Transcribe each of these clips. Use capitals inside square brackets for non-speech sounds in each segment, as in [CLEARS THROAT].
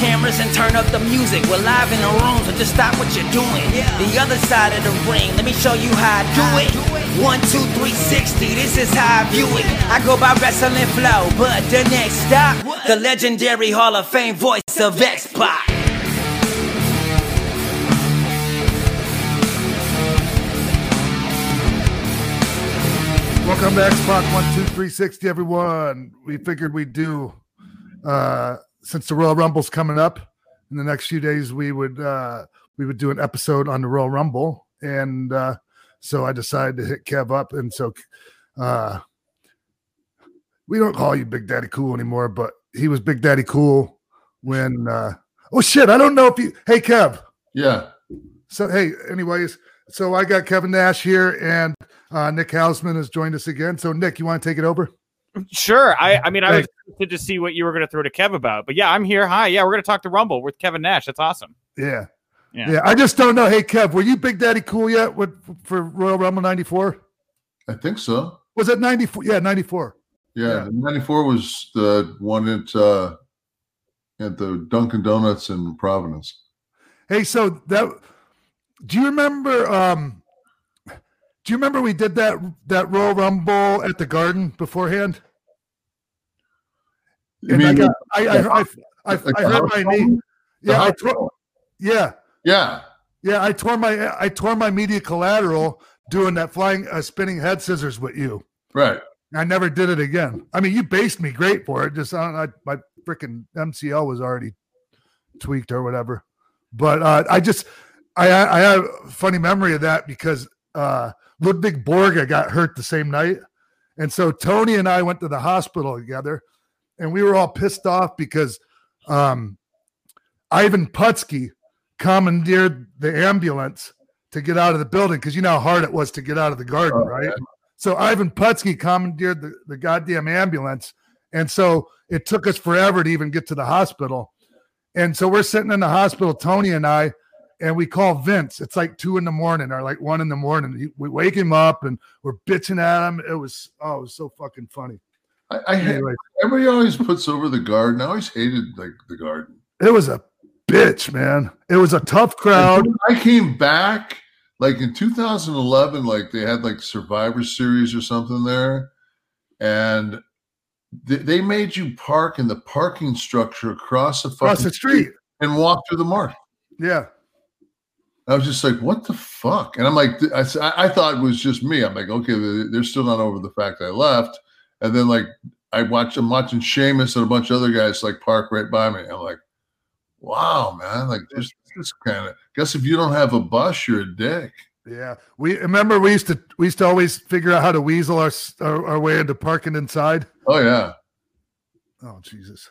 cameras and turn up the music. We're live in the room, so just stop what you're doing. The other side of the ring, let me show you how I do it. One, two, three, sixty. This is how I view it. I go by wrestling flow, but the next stop, the legendary Hall of Fame voice of X Pac. Welcome to X-Pac One Two Three Sixty, everyone. We figured we'd do uh since the Royal Rumble's coming up in the next few days, we would uh we would do an episode on the Royal Rumble, and uh so I decided to hit Kev up, and so uh we don't call you Big Daddy Cool anymore, but he was Big Daddy Cool when uh oh shit, I don't know if you hey Kev. Yeah. So hey, anyways, so I got Kevin Nash here and uh, Nick Hausman has joined us again. So Nick, you want to take it over? Sure. I, I mean, I was Thanks. interested to see what you were going to throw to Kev about, but yeah, I'm here. Hi. Yeah, we're going to talk to Rumble with Kevin Nash. That's awesome. Yeah. Yeah. yeah. I just don't know. Hey Kev, were you Big Daddy Cool yet with, for Royal Rumble 94? I think so. Was it 94? Yeah, 94. Yeah, Yeah. 94 was the one at uh at the Dunkin' Donuts in Providence. Hey, so that do you remember um do you remember we did that that Royal Rumble at the Garden beforehand? You And I mean got I I, I, I, like I hurt my knee. Yeah, I tore, yeah. yeah. Yeah, I tore my I tore my medial collateral doing that flying uh, spinning head scissors with you. Right. I never did it again. I mean, you based me great for it. Just I, I, my freaking MCL was already tweaked or whatever. But uh, I just I I have a funny memory of that because uh, Ludwig Borga got hurt the same night, and so Tony and I went to the hospital together, and we were all pissed off because um, Ivan Putski commandeered the ambulance to get out of the building because you know how hard it was to get out of the garden, Oh, right? So Ivan Putski commandeered the, the goddamn ambulance. And so it took us forever to even get to the hospital. And so we're sitting in the hospital, Tony and I, and we call Vince. It's like two in the morning or like one in the morning. We wake him up and we're bitching at him. It was, oh, it was so fucking funny. I, I hate, Anyway, everybody always puts over the garden. I always hated like the garden. it was a bitch, man. It was a tough crowd. I came back like in 2011, like they had like Survivor Series or something there, and th- they made you park in the parking structure across the Across fucking the street. and walk through the market. Yeah. I was just like, "What the fuck?" And I'm like, I, I thought it was just me. I'm like, okay, they're still not over the fact I left. And then like I watch, I'm watching Sheamus and a bunch of other guys like park right by me. I'm like, wow, man, like this, this kind of. Guess if you don't have a bus, you're a dick. Yeah, we remember we used to we used to always figure out how to weasel our our, our way into parking inside. Oh yeah, Oh Jesus!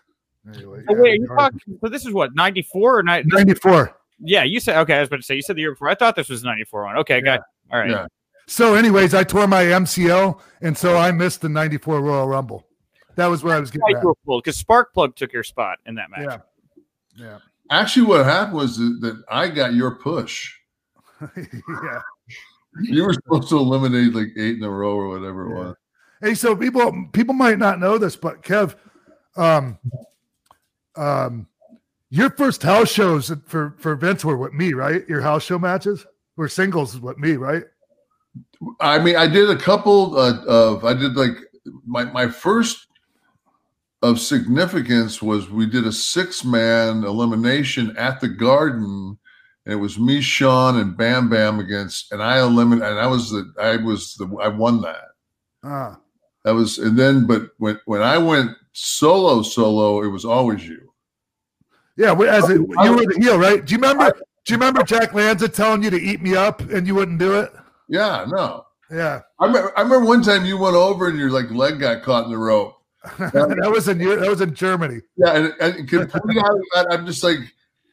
Anyway, Oh, yeah, wait, are you talking? So this is what 94 or ni- ninety four. Yeah, you said okay. I was about to say you said the year before. I thought this was 94 one. Okay, got it. all right. Yeah. So, anyways, I tore my MCL, and so I missed the ninety four Royal Rumble. That was where I was Why getting you at. because Sparkplug took your spot in that match. Yeah, yeah, actually, what happened was that, that I got your push. [LAUGHS] yeah. You were supposed to eliminate like eight in a row or whatever it Yeah. was. Hey, so people people might not know this, but Kev, um, um, your first house shows for for Vince were with me, right? Your house show matches were singles with me, right? I mean, I did a couple uh, of. I did like my my first of significance was we did a six man elimination at the Garden, and it was me, Sean, and Bam Bam against, and I eliminated, and I was the I was the I won that. Ah, That was, and then but when when I went solo solo, it was always you. yeah. As you were the heel, right? Do you remember? Do you remember Jack Lanza telling you to eat me up and you wouldn't do it? Yeah, no. Yeah, I remember, I remember one time you went over and your like leg got caught in the rope. [LAUGHS] that was in that was in Germany. Yeah, and, and completely out of that, I'm just like,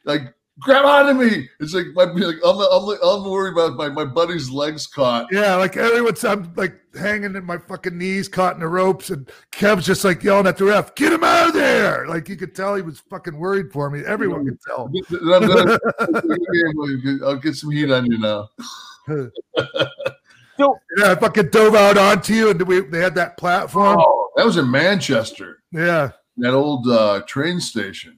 like grab onto me. It's like, my, like I'm, I'm, I'm worried about my, my buddy's legs caught. Yeah, like everyone's I'm like hanging in my fucking knees, caught in the ropes, and Kev's just like yelling at the ref, "Get him out of there!" Like you could tell he was fucking worried for me. Everyone could tell. I'll get some heat on you now. [LAUGHS] Yeah, I fucking dove out onto you, and we they had that platform. Oh, that was in Manchester, Yeah, that old uh, train station.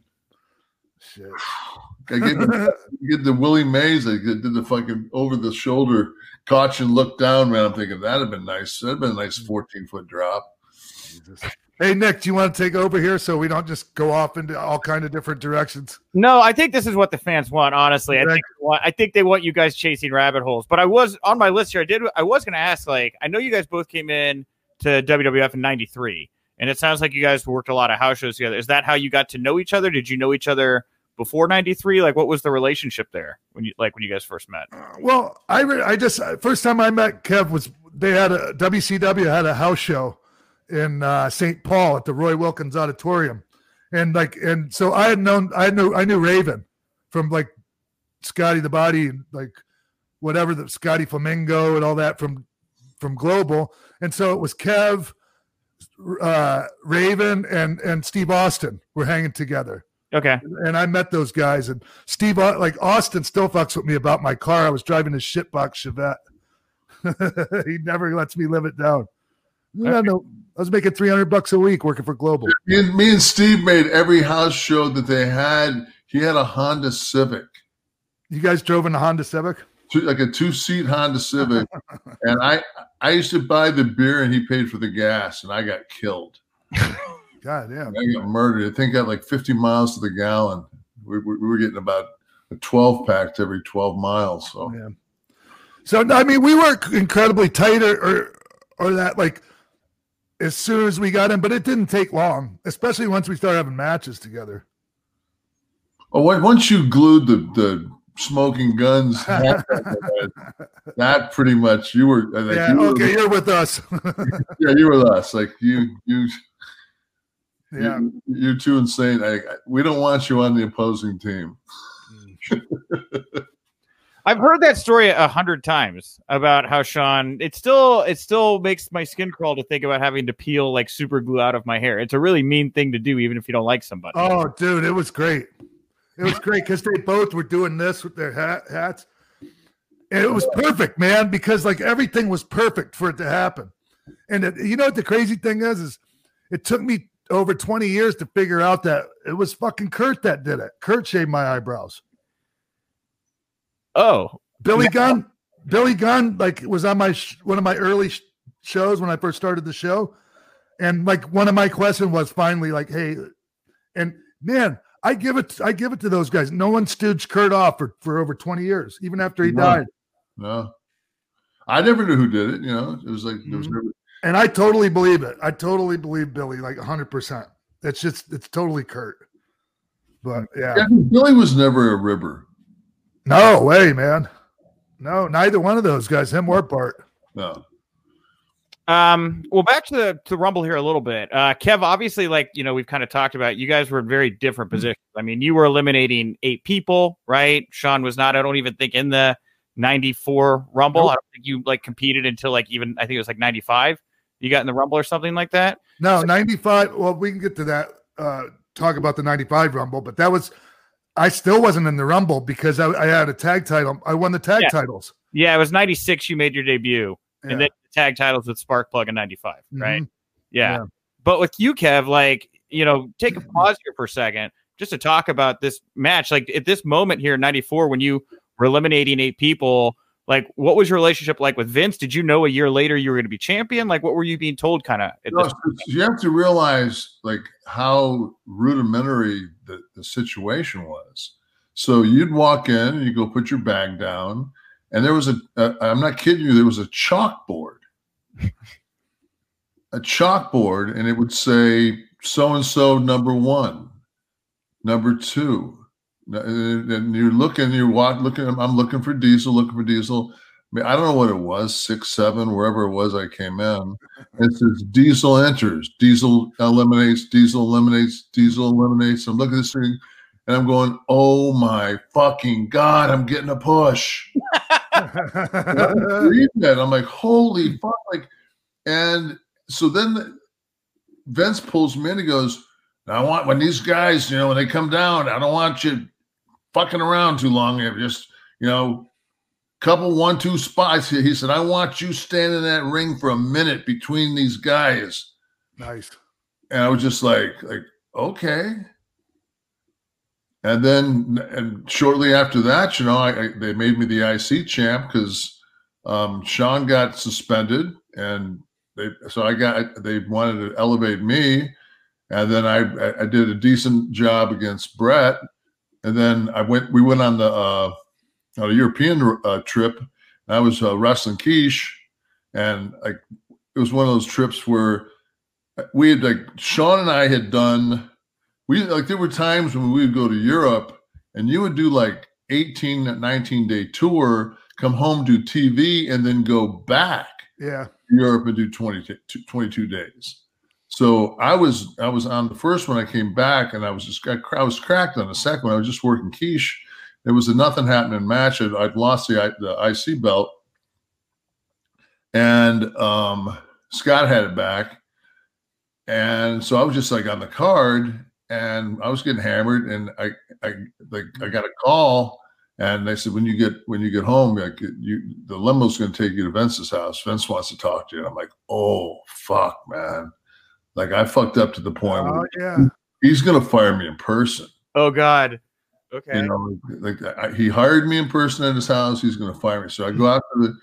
Shit. [SIGHS] I get the, [LAUGHS] get the Willie Mays. I did the fucking over the shoulder caught you and looked down, man. I'm thinking that'd have been nice. That'd been a nice mm. 14 foot drop. Jesus. Hey Nick, do you want to take over here so we don't just go off into all kind of different directions? No, I think this is what the fans want. Honestly, I think they want- I think they want you guys chasing rabbit holes. But I was on my list here. I did. I was going to ask. Like, I know you guys both came in to WWF in '93, and it sounds like you guys worked a lot of house shows together. Is that how you got to know each other? Did you know each other before '93? Like, what was the relationship there when you like when you guys first met? Well, I re- I just first time I met Kev was they had a WCW had a house show in uh, St. Paul at the Roy Wilkins Auditorium, and like and so I had known I knew I knew Raven from like Scotty the Body and like whatever the Scotty Flamingo and all that from from Global, and so it was Kev, uh, Raven, and and Steve Austin were hanging together Okay. and I met those guys. And Steve, like Austin, still fucks with me about my car. I was driving his shitbox Chevette. [LAUGHS] he never lets me live it down. No, no, I was making three hundred bucks a week working for Global. Me and, me and Steve made every house show that they had. He had a Honda Civic, You guys drove in a Honda Civic. two, like a two seat Honda Civic, [LAUGHS] and I I used to buy the beer and he paid for the gas, and I got killed. [LAUGHS] God damn. I got murdered. I think got like 50 miles to the gallon. We, we, we were getting about a 12 pack every 12 miles. So Yeah. So I mean, we were incredibly tight, or, or or that like as soon as we got in, but it didn't take long, especially once we started having matches together. oh, once you glued the the smoking guns, hat on the head, that pretty much you were. Think yeah. you were, Okay, you're with us. [LAUGHS] yeah, you were with us. Like you, you, yeah. you, you're too insane. I, I- we don't want you on the opposing team. [LAUGHS] I've heard that story a hundred times about how Sean. It still it still makes my skin crawl to think about having to peel like super glue out of my hair. It's a really mean thing to do, even if you don't like somebody. Oh, dude, it was great. It was great because they both were doing this with their hat, hats. And it was perfect, man, because like everything was perfect for it to happen. And it, you know what the crazy thing is? Is it took me over 20 years to figure out that it was fucking Kurt that did it. Kurt shaved my eyebrows. Oh, Billy Gunn, Billy Gunn, like was on my sh- one of my early sh- shows when I first started the show, and like one of my questions was finally like, "Hey," and man, I give it, I give it to those guys. No one stooged Kurt off for for over twenty years, even after he No. died. No, I never knew who did it. You know, it was like there was Mhm. never. And I totally believe it. I totally believe Billy, like hundred percent. It's just, it's totally Kurt. But yeah, Yeah, Billy was never a ribber. no way, man. No, neither one of those guys, him or Bart. No. Um, well, back to the to Rumble here a little bit. Uh, Kev, obviously, like you know, we've kind of talked about. You guys were in very different positions. I mean, you were eliminating eight people, right? Sean was not. I don't even think in the '94 Rumble. Nope. I don't think you like competed until like even I think it was like '95. You got in the Rumble or something like that. No, 95. Well, we can get to that, uh, talk about the 95 Rumble, but that was, I still wasn't in the Rumble because I, I had a tag title. I won the tag Yeah. titles. Yeah, it was '96. You made your debut, Yeah. and then the tag titles with Sparkplug in '95, right? Mhm. Yeah. Yeah. But with you, Kev, like, you know, take a [CLEARS THROAT] pause here for a second just to talk about this match. Like at this moment here in 94, when you were eliminating eight people, like what was your relationship like with Vince? Did you know a year later you were going to be champion? Like what were you being told kind of No, you have to realize like how rudimentary the, the situation was. So you'd walk in and you go put your bag down, and there was a, a I'm not kidding you, there was a chalkboard. a chalkboard, and it would say so and so number one, number two. And you're looking, you're wa- looking, I'm looking for diesel, looking for diesel. I, mean, I don't know what it was, six, seven, wherever it was I came in. It says diesel enters, diesel eliminates, diesel eliminates, diesel eliminates. I'm looking at this thing and I'm going, oh my fucking God, I'm getting a push. [LAUGHS] that. I'm like, holy fuck. Like, and so then Vince pulls me in and goes, I want when these guys, you know, when they come down, I don't want you fucking around too long. Just, you know, couple one, two spots here. He said, I want you standing in that ring for a minute between these guys. nice. And I was just like, like, okay. and then and shortly after that, you know, I, I they made me the IC champ because um, Shawn got suspended, and they so I got they wanted to elevate me, and then I I did a decent job against Bret, and then I went we went on the uh, on a European uh, trip. I was uh, wrestling quiche, and like it was one of those trips where we had like Sean and I had done we like there were times when we would go to Europe and you would do like 18 19 day tour come home do tv and then go back Yeah. europe and do 20 22 days so i was i was on the first one i came back and i was just i, I was cracked on the second one. I was just working quiche. It was a nothing happening match. I'd, I'd lost the, the ic belt. And um scott had it back. And so i was just like on the card and I was getting hammered, and I, I, like, I got a call, and they said, when you get, when you get home, like, you, the limo's going to take you to Vince's house. Vince wants to talk to you. And I'm like, oh fuck, man, like I fucked up to the point Oh where yeah. he's going to fire me in person. Oh God. Okay. You know, like I, he hired me in person at his house. He's going to fire me. So I go out to the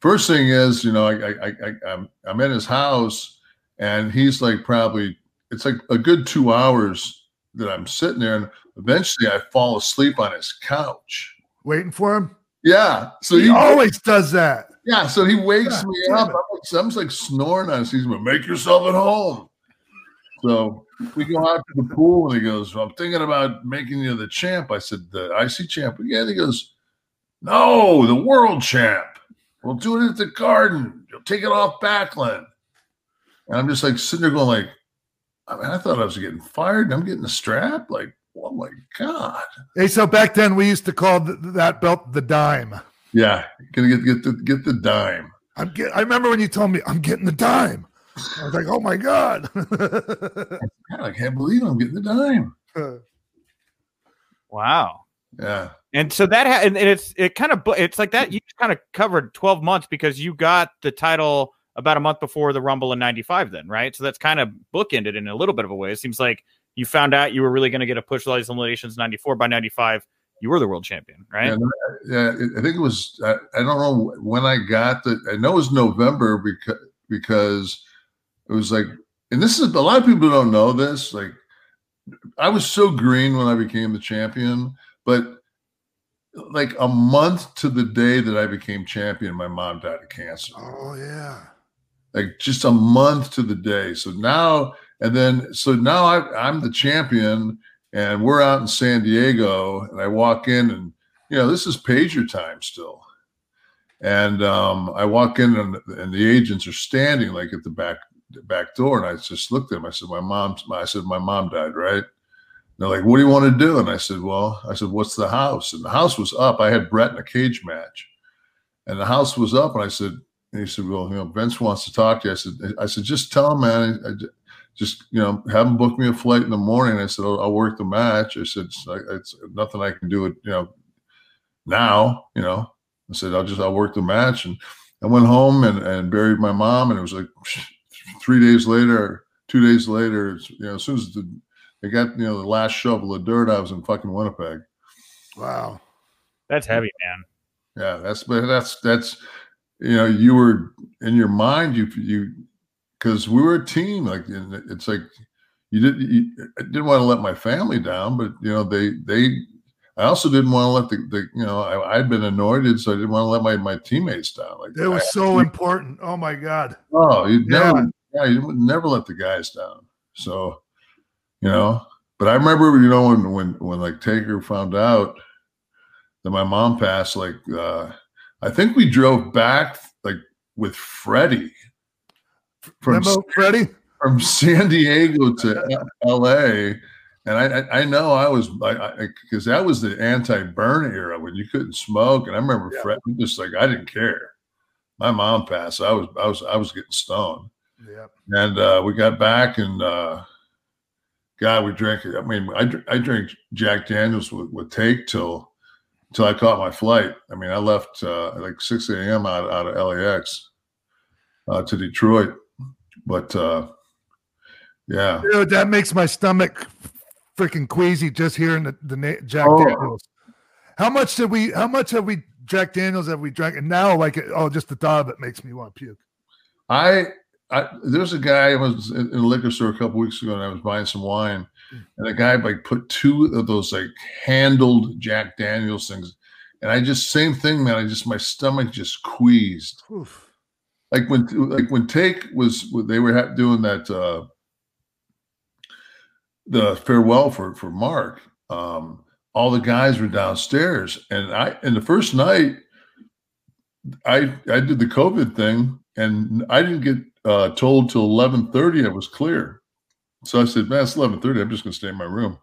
first thing is, you know, I, I, I, I'm, I'm in his house, and he's like probably it's like a good two hours that I'm sitting there, and eventually I fall asleep on his couch. Waiting for him. Yeah, so he, he, always does that. yeah, so he wakes God me up. it. I'm like, I'm like snoring on his. He's like, "Make yourself at home." So we go out to the pool, and he goes, well, "I'm thinking about making you the champ." I said, "The IC champ?" Yeah. And he goes, "No, the world champ. We'll do it at the Garden. You'll take it off Backlund." And I'm just like sitting there going, like, I mean, I thought I was getting fired, and I'm getting the strap. Like, oh my god. Hey, so back then we used to call th- that belt the dime. Yeah, gonna get get the get the dime. I'm get, I remember when you told me I'm getting the dime. I was like, oh my god. God, [LAUGHS] I can't believe I'm getting the dime. [LAUGHS] Wow. Yeah. And so that ha- and, and it's it kind of it's like that you kind of covered 12 months because you got the title about a month before the Rumble in 95 then, right? So that's kind of bookended in a little bit of a way. It seems like you found out you were really going to get a push with all these eliminations 94 by 95 you were the world champion, right? Yeah, yeah, I think it was. I, I don't know when I got the. I know it was November because because it was like, and this is a lot of people don't know this. Like, I was so green when I became the champion, but like a month to the day that I became champion, my mom died of cancer. oh yeah. Like just a month to the day. So now and then, so now I, I'm the champion, and we're out in San Diego, and I walk in, and you know this is pager time still, and um, I walk in, and, and the agents are standing like at the back back door, and I just looked at him. I said, "My mom's," I said, "My mom died, right?" They're like, "What do you want to do?" And I said, "Well," I said, "What's the house?" And the house was up. I had Bret in a cage match, and the house was up, and I said. And he said, "Well, you know, Vince wants to talk to you." I said, "I said, just tell him, man. I, I- just you know, have him book me a flight in the morning." I said, "I'll, I'll work the match." I said, "It's, like- it's nothing I can do it, you know, now." You know, I said, "I'll just I'll work the match." And I went home and, and buried my mom, and it was like [LAUGHS] three days later, two days later, it's, you know, as soon as the, they got you know the last shovel of dirt, I was in fucking Winnipeg. Wow. That's heavy, man. Yeah, that's but that's that's you know you were in your mind you you because we were a team like it's like you didn't you, I didn't want to let my family down but you know they they I also didn't want to let the, the you know I, I'd been anointed so I didn't want to let my my teammates down like It was I- so important. Oh my god. oh you Yeah. never yeah you would never let the guys down so you know but I remember you know when when when like Taker found out that my mom passed like uh I think we drove back like with Freddie from Remember, Freddie? from San Diego to [LAUGHS] LA. And I, I, I know I was because that was the anti-burn era when you couldn't smoke. And I remember Yeah. Fred just like I didn't care. My mom passed. I was I was I was getting stoned. Yeah. And uh, we got back and uh, God, we drank. I mean, I I drank Jack Daniels with, with take till till I caught my flight. I mean, I left uh, like six a.m. out out of LAX uh, to Detroit, but uh, yeah, Dude, that makes my stomach freaking queasy just hearing the, the na- Jack Oh. Daniels. How much did we? How much have we Jack Daniels have we drank? And now, like, oh, just the thought of it makes me want to puke. I, I there's a guy I was in, in a liquor store a couple weeks ago and I was buying some wine, and a guy like put two of those like handled Jack Daniels things, and I just same thing, man. I just my stomach just queased. Oof. Like when like when Take was they were ha- doing that uh the farewell for for Mark. Um, all the guys were downstairs, and I and the first night I I did the COVID thing, and I didn't get uh, told till eleven thirty. I was clear, so I said, "Man, it's eleven thirty. I'm just to stay in my room."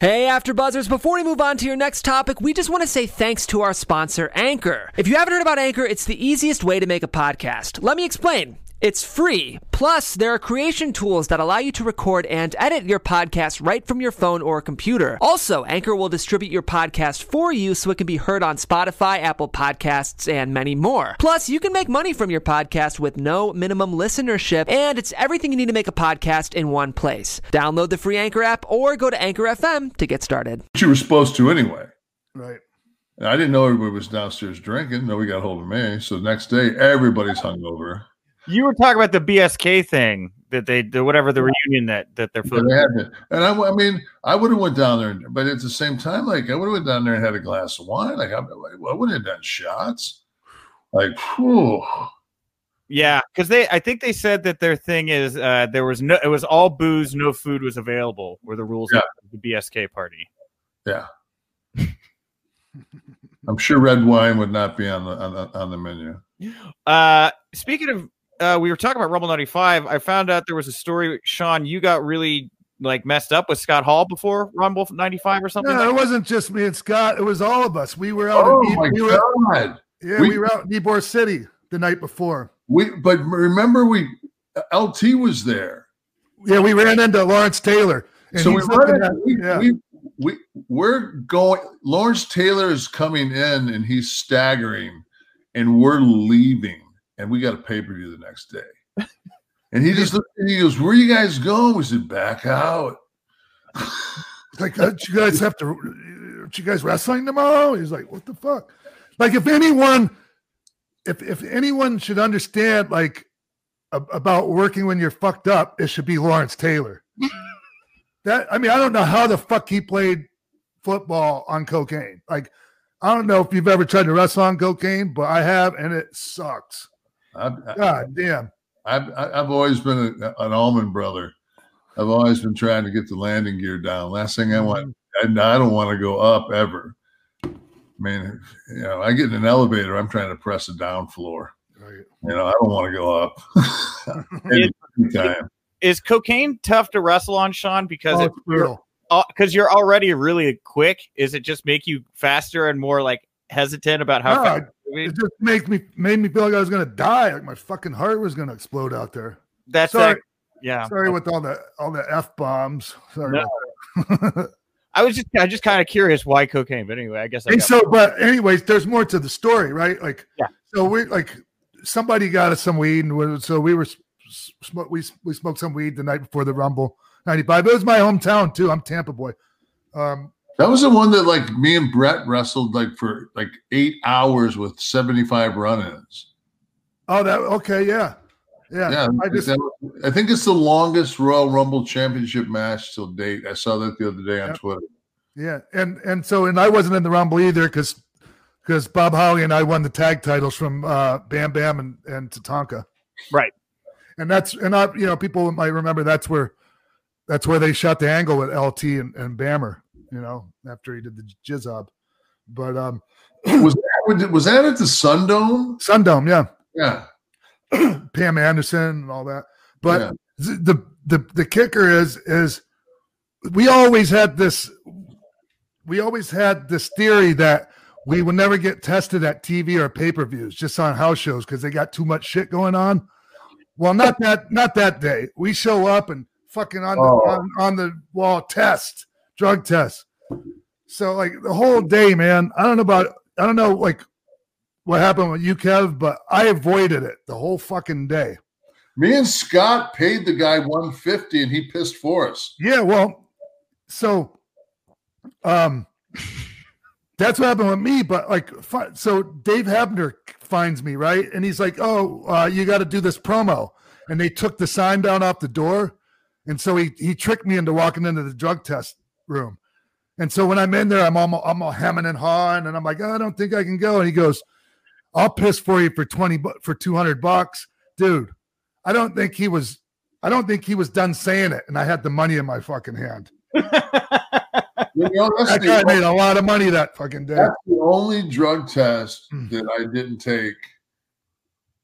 Hey, After Buzzers, before we move on to your next topic, we just want to say thanks to our sponsor, Anchor. If you haven't heard about Anchor, it's the easiest way to make a podcast. Let me explain. It's free. Plus, there are creation tools that allow you to record and edit your podcast right from your phone or computer. Also, Anchor will distribute your podcast for you so it can be heard on Spotify, Apple Podcasts, and many more. Plus, you can make money from your podcast with no minimum listenership, and it's everything you need to make a podcast in one place. Download the free Anchor app or go to Anchor FM to get started. Which you were supposed to anyway. Right. And I didn't know everybody was downstairs drinking. Nobody got hold of me. So the next day, everybody's hungover. You were talking about the BSK thing that they, the whatever the reunion that that they're filming. they had and I, I mean, I would have went down there, but at the same time, like I would have went down there and had a glass of wine. Like I, I wouldn't have done shots. Like, whew. Yeah, because they, I think they said that their thing is uh, there was no, it was all booze, no food was available. Were the rules Yeah. of the BSK party? yeah. I'm sure red wine would not be on the on the, on the menu. Uh, speaking of, uh, we were talking about Rumble '95. I found out there was a story, Sean. You got really like messed up with Scott Hall before Rumble '95 or something. No, like it wasn't just me and Scott. It was all of us. We were out. Oh in, my we were, god! Yeah, We- we, were out in Ybor City the night before. We but remember we LT was there. Yeah, we ran into Lawrence Taylor. And so we he's looking run at- we, yeah. we we we're going Lawrence Taylor is coming in and he's staggering and we're leaving and we got a pay-per-view the next day. And he just looked and he goes, Where you guys going? We said, back out. [LAUGHS] Like, you guys have to, aren't you guys wrestling tomorrow? He's like, what the fuck? Like, if anyone, if if anyone should understand, like, ab- about working when you're fucked up, it should be Lawrence Taylor. [LAUGHS] that I mean, I don't know how the fuck he played football on cocaine. Like, I don't know if you've ever tried to wrestle on cocaine, but I have, and it sucks. I've, God damn. I've, I've always been a, an Allman brother. I've always been trying to get the landing gear down. Last thing I want, I, I don't want to go up ever. I mean, you know, I get in an elevator, I'm trying to press a down floor. Right. You know, I don't want to go up. [LAUGHS] It- Anytime. Is cocaine tough to wrestle on, Sean? Because Oh, it, it's brutal. because you're already really quick. Is it just make you faster and more like hesitant about how No. I It just makes me made me feel like I was gonna die. Like my fucking heart was gonna explode out there. that's sorry. that- yeah. Sorry with all the all the f bombs. Sorry. No. [LAUGHS] I was just I just kind of curious why cocaine, but anyway, I guess I and so, but anyways, there's more to the story, right? Like, Yeah. So we like somebody got us some weed, and so we were s- s- smoke. We we smoked some weed the night before the Rumble '95. It was my hometown too. I'm Tampa boy. Um, That was the one that like me and Bret wrestled like for like eight hours with 75 run-ins. oh, that okay, yeah, yeah. Yeah, I just that- I think it's the longest Royal Rumble championship match till date. I saw that the other day on Yeah. Twitter. Yeah, and and so and I wasn't in the Rumble either because because Bob Holly and I won the tag titles from uh, Bam Bam and and Tatanka. Right. And that's and I you know people might remember that's where that's where they shot the angle with LT and, and Bammer. You know after he did the jizz up, but um [CLEARS THROAT] Was that, was that at the Sundome? Sundome, yeah, Yeah. [CLEARS THROAT] Pam Anderson and all that. But Yeah. the the the kicker is is we always had this we always had this theory that we would never get tested at TV or pay-per-views just on house shows because they got too much shit going on. Well, not that not that day. We show up and fucking on the Oh. on, on the wall test, drug test. So like the whole day, man. I don't know about I don't know like what happened with you, Kev, but I avoided it the whole fucking day. Me and Scott paid the guy 150 and he pissed for us. Yeah, well, so um that's what happened with me, but like so Dave Hebner finds me, right? And he's like, "Oh, uh, you got to do this promo." And they took the sign down off the door. And so he he tricked me into walking into the drug test room. And so when I'm in there, I'm all I'm all hemming and hawing, and I'm like, I don't think I can go. And he goes, I'll piss for you for 20 bu- for 200 bucks. Dude, I don't think he was I don't think he was done saying it, and I had the money in my fucking hand. [LAUGHS] You know, that's, That guy made a lot of money that fucking day. that's the only drug test Hmm. that I didn't take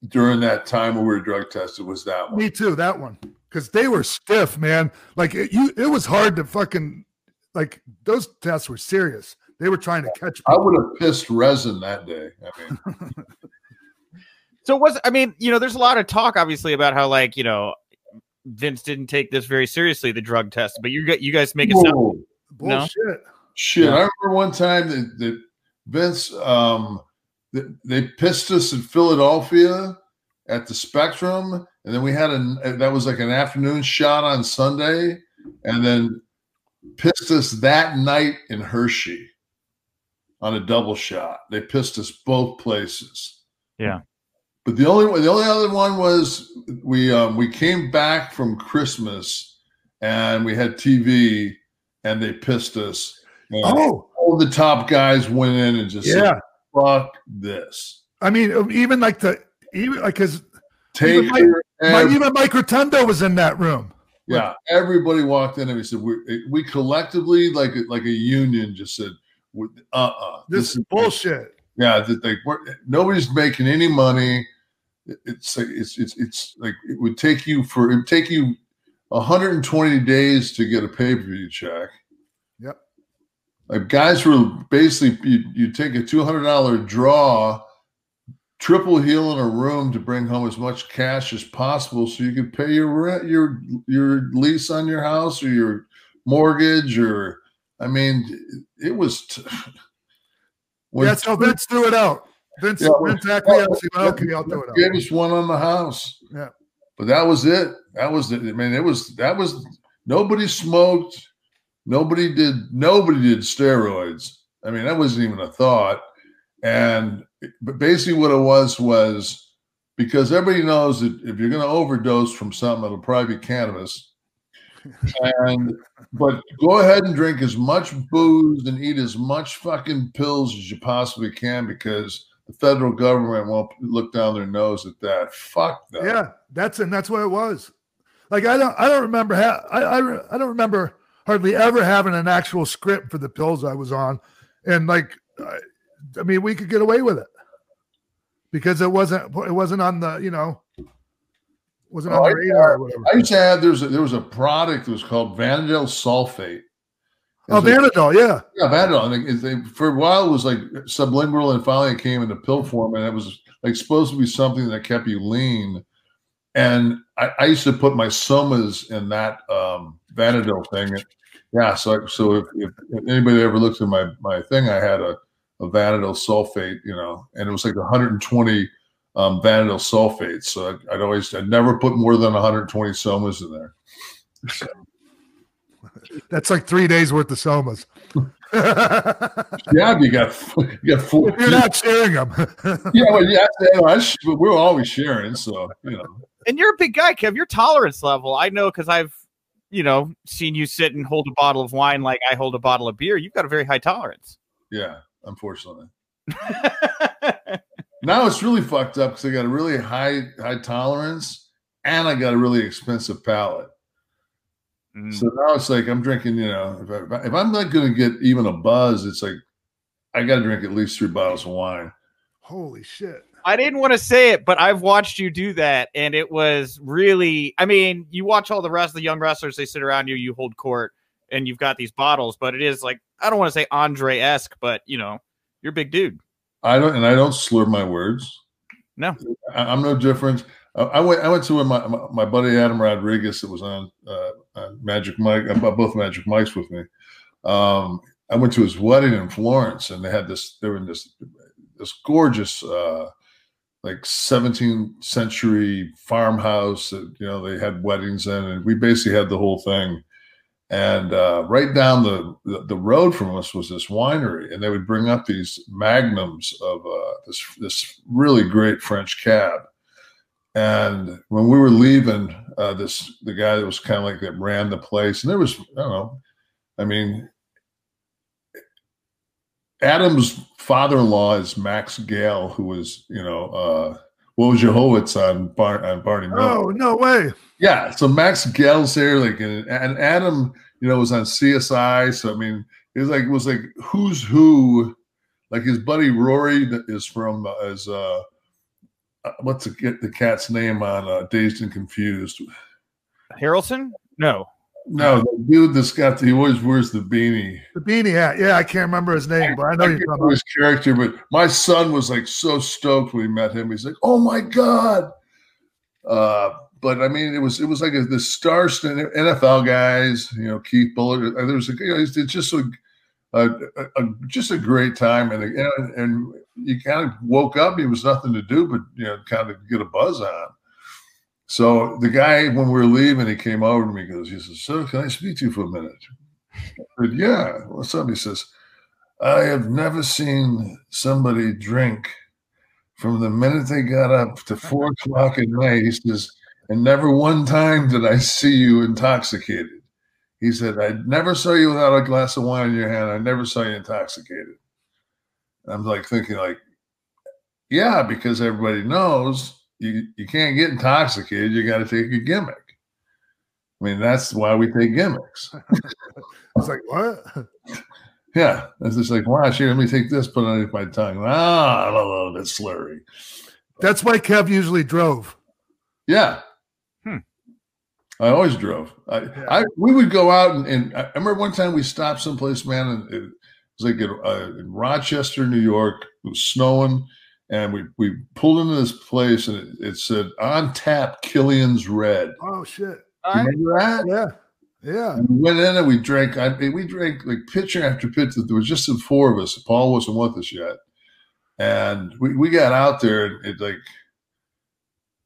during that time when we were drug tested was that one. Me too, that one. Because they were stiff, man. Like it, you, it was hard to fucking like those tests were serious. They were trying to catch I would have pissed resin that day. I mean, [LAUGHS] So was I mean, you know, there's a lot of talk obviously about how like, you know, Vince didn't take this very seriously, the drug test, but you got you guys make it sound Whoa. No. Bullshit. Shit, Yeah. I remember one time that, that Vince, um, th- they pissed us in Philadelphia at the Spectrum, and then we had a that was like an afternoon shot on Sunday, and then pissed us that night in Hershey on a double shot. They pissed us both places. Yeah. But the only the only other one was we um, we came back from Christmas and we had TV and they pissed us. And Oh, all the top guys went in and just yeah. said, "Fuck this." I mean, even like the even like because Take Mike- your my, ev- even Mike Rotundo was in that room. Yeah. Everybody walked in and we said, "We we collectively like a- like a union just said, uh uh This is bullshit. Yeah, that we're, nobody's making any money. It's like it's it's it's like it would take you for it would take you 120 days to get a pay per view check. Yep. Like guys were basically you, you take a two hundred dollar draw, triple heel in a room to bring home as much cash as possible, so you could pay your rent, your your lease on your house or your mortgage, or I mean, it was. T- [LAUGHS] yeah, so Vince threw it out. Vince, Yeah, well, Vince acquiesced. He went, okay, I'll throw it Gave out. us one on the house. Yeah. But that was it. That was it. I mean, it was that was nobody smoked. Nobody did nobody did steroids. I mean, that wasn't even a thought. And but basically what it was was because everybody knows that if you're gonna overdose from something, it'll probably be cannabis. and but go ahead and drink as much booze and eat as much fucking pills as you possibly can because the federal government won't look down their nose at that. Fuck that. Yeah, that's and that's what it was. Like I don't, I don't remember. Ha- I, I, I don't remember hardly ever having an actual script for the pills I was on, and like, I, mean, we could get away with it because it wasn't, it wasn't on the, you know, wasn't on Oh, the radar or whatever. I used to have there was a, there was a product that was called Vanadyl sulfate. Oh, It's a- Vanadol, yeah. Yeah, Vanadyl. I think it- they, for a while it was like sublingual, and finally it came into pill form, and it was like supposed to be something that kept you lean. And I, I used to put my somas in that um, Vanadyl thing. And, yeah, so so if, if, if anybody ever looked at my my thing, I had a, a Vanadyl sulfate, you know, and it was like 120 um, Vanadyl sulfate. So I'd, I'd always I'd never put more than 120 somas in there. That's like three days worth of somas. [LAUGHS] Yeah, you got you got four. if you're not sharing them, [LAUGHS] yeah, well, yeah, you I we're always sharing, so you know. and you're a big guy, Kev. Your tolerance level, I know because I've, you know, seen you sit and hold a bottle of wine like I hold a bottle of beer. You've got a very high tolerance. Yeah, unfortunately. [LAUGHS] Now it's really fucked up because I got a really high high tolerance and I got a really expensive palate. Mm. So now it's like I'm drinking, you know, if, I, if I'm not going to get even a buzz, it's like I got to drink at least three bottles of wine. holy shit! I didn't want to say it, but I've watched you do that, and it was really. I mean, you watch all the rest of the young wrestlers; they sit around you, you hold court, and you've got these bottles. But it is like I don't want to say Andre esque, but you know, you're a big dude. I don't, and I don't slur my words. No. I, I'm no different. I, I went. I went to my my, my buddy Adam Rodriguez that was on, uh, on Magic Mike, uh, both Magic Mics with me. Um, I went to his wedding in Florence, and they had this. They were in this this gorgeous uh, like 17th century farmhouse that you know they had weddings in, and we basically had the whole thing. And uh, right down the, the, the road from us was this winery, and they would bring up these magnums of uh, this this really great French cab. And when we were leaving, uh, this the guy that was kind of like that ran the place, and there was I don't know, I mean, Adam's father-in-law is Max Gail, who was you know uh, Wojciechowicz on Bar- on Barney Miller. Oh no way! Yeah, so Max Gail's there, like, and, and Adam, you know, was on CSI. So I mean, it was like it was like who's who. Like his buddy Rory that is from uh, is uh, uh, what's the, the cat's name on uh, Dazed and Confused? Harrelson? No. No, the dude that's got the, he always wears the beanie. The beanie hat. Yeah, I can't remember his name, but I know I you're talking about. his character, but my son was like so stoked when he met him. He's like, "Oh my god!" Uh, but I mean, it was it was like a, the star NFL guys, you know, Keith Bullard. There was a, you know, it's just a, a, a, a just a great time, and and, and you kind of woke up. It was nothing to do but you know, kind of get a buzz on. So the guy, when we were leaving, he came over to me. Goes, he says, "Sir, can I speak to you for a minute?" I said, "Yeah." What's up? He says, "I have never seen somebody drink from the minute they got up to four o'clock at night." He says, "And never one time did I see you intoxicated." He said, "I never saw you without a glass of wine in your hand. I never saw you intoxicated." I'm like thinking, like, yeah, because everybody knows you, you can't get intoxicated. You got to take a gimmick. I mean, that's why we take gimmicks. [LAUGHS] It's like what? [LAUGHS] Yeah. It's just like, wow, here, let me take this, put it underneath my tongue. Ah, a little bit slurry. That's why Kev usually drove. Yeah. I always drove. I, Yeah. I we would go out and, and I remember one time we stopped someplace, man, and it was like in, uh, in Rochester, New York. It was snowing, and we we pulled into this place, and it, it said on tap Killian's Red. Oh shit. You Remember that? Yeah. Yeah. We went in and we drank. I mean, we drank like pitcher after pitcher. There was just the four of us. Paul wasn't with us yet, and we, we got out there and it like,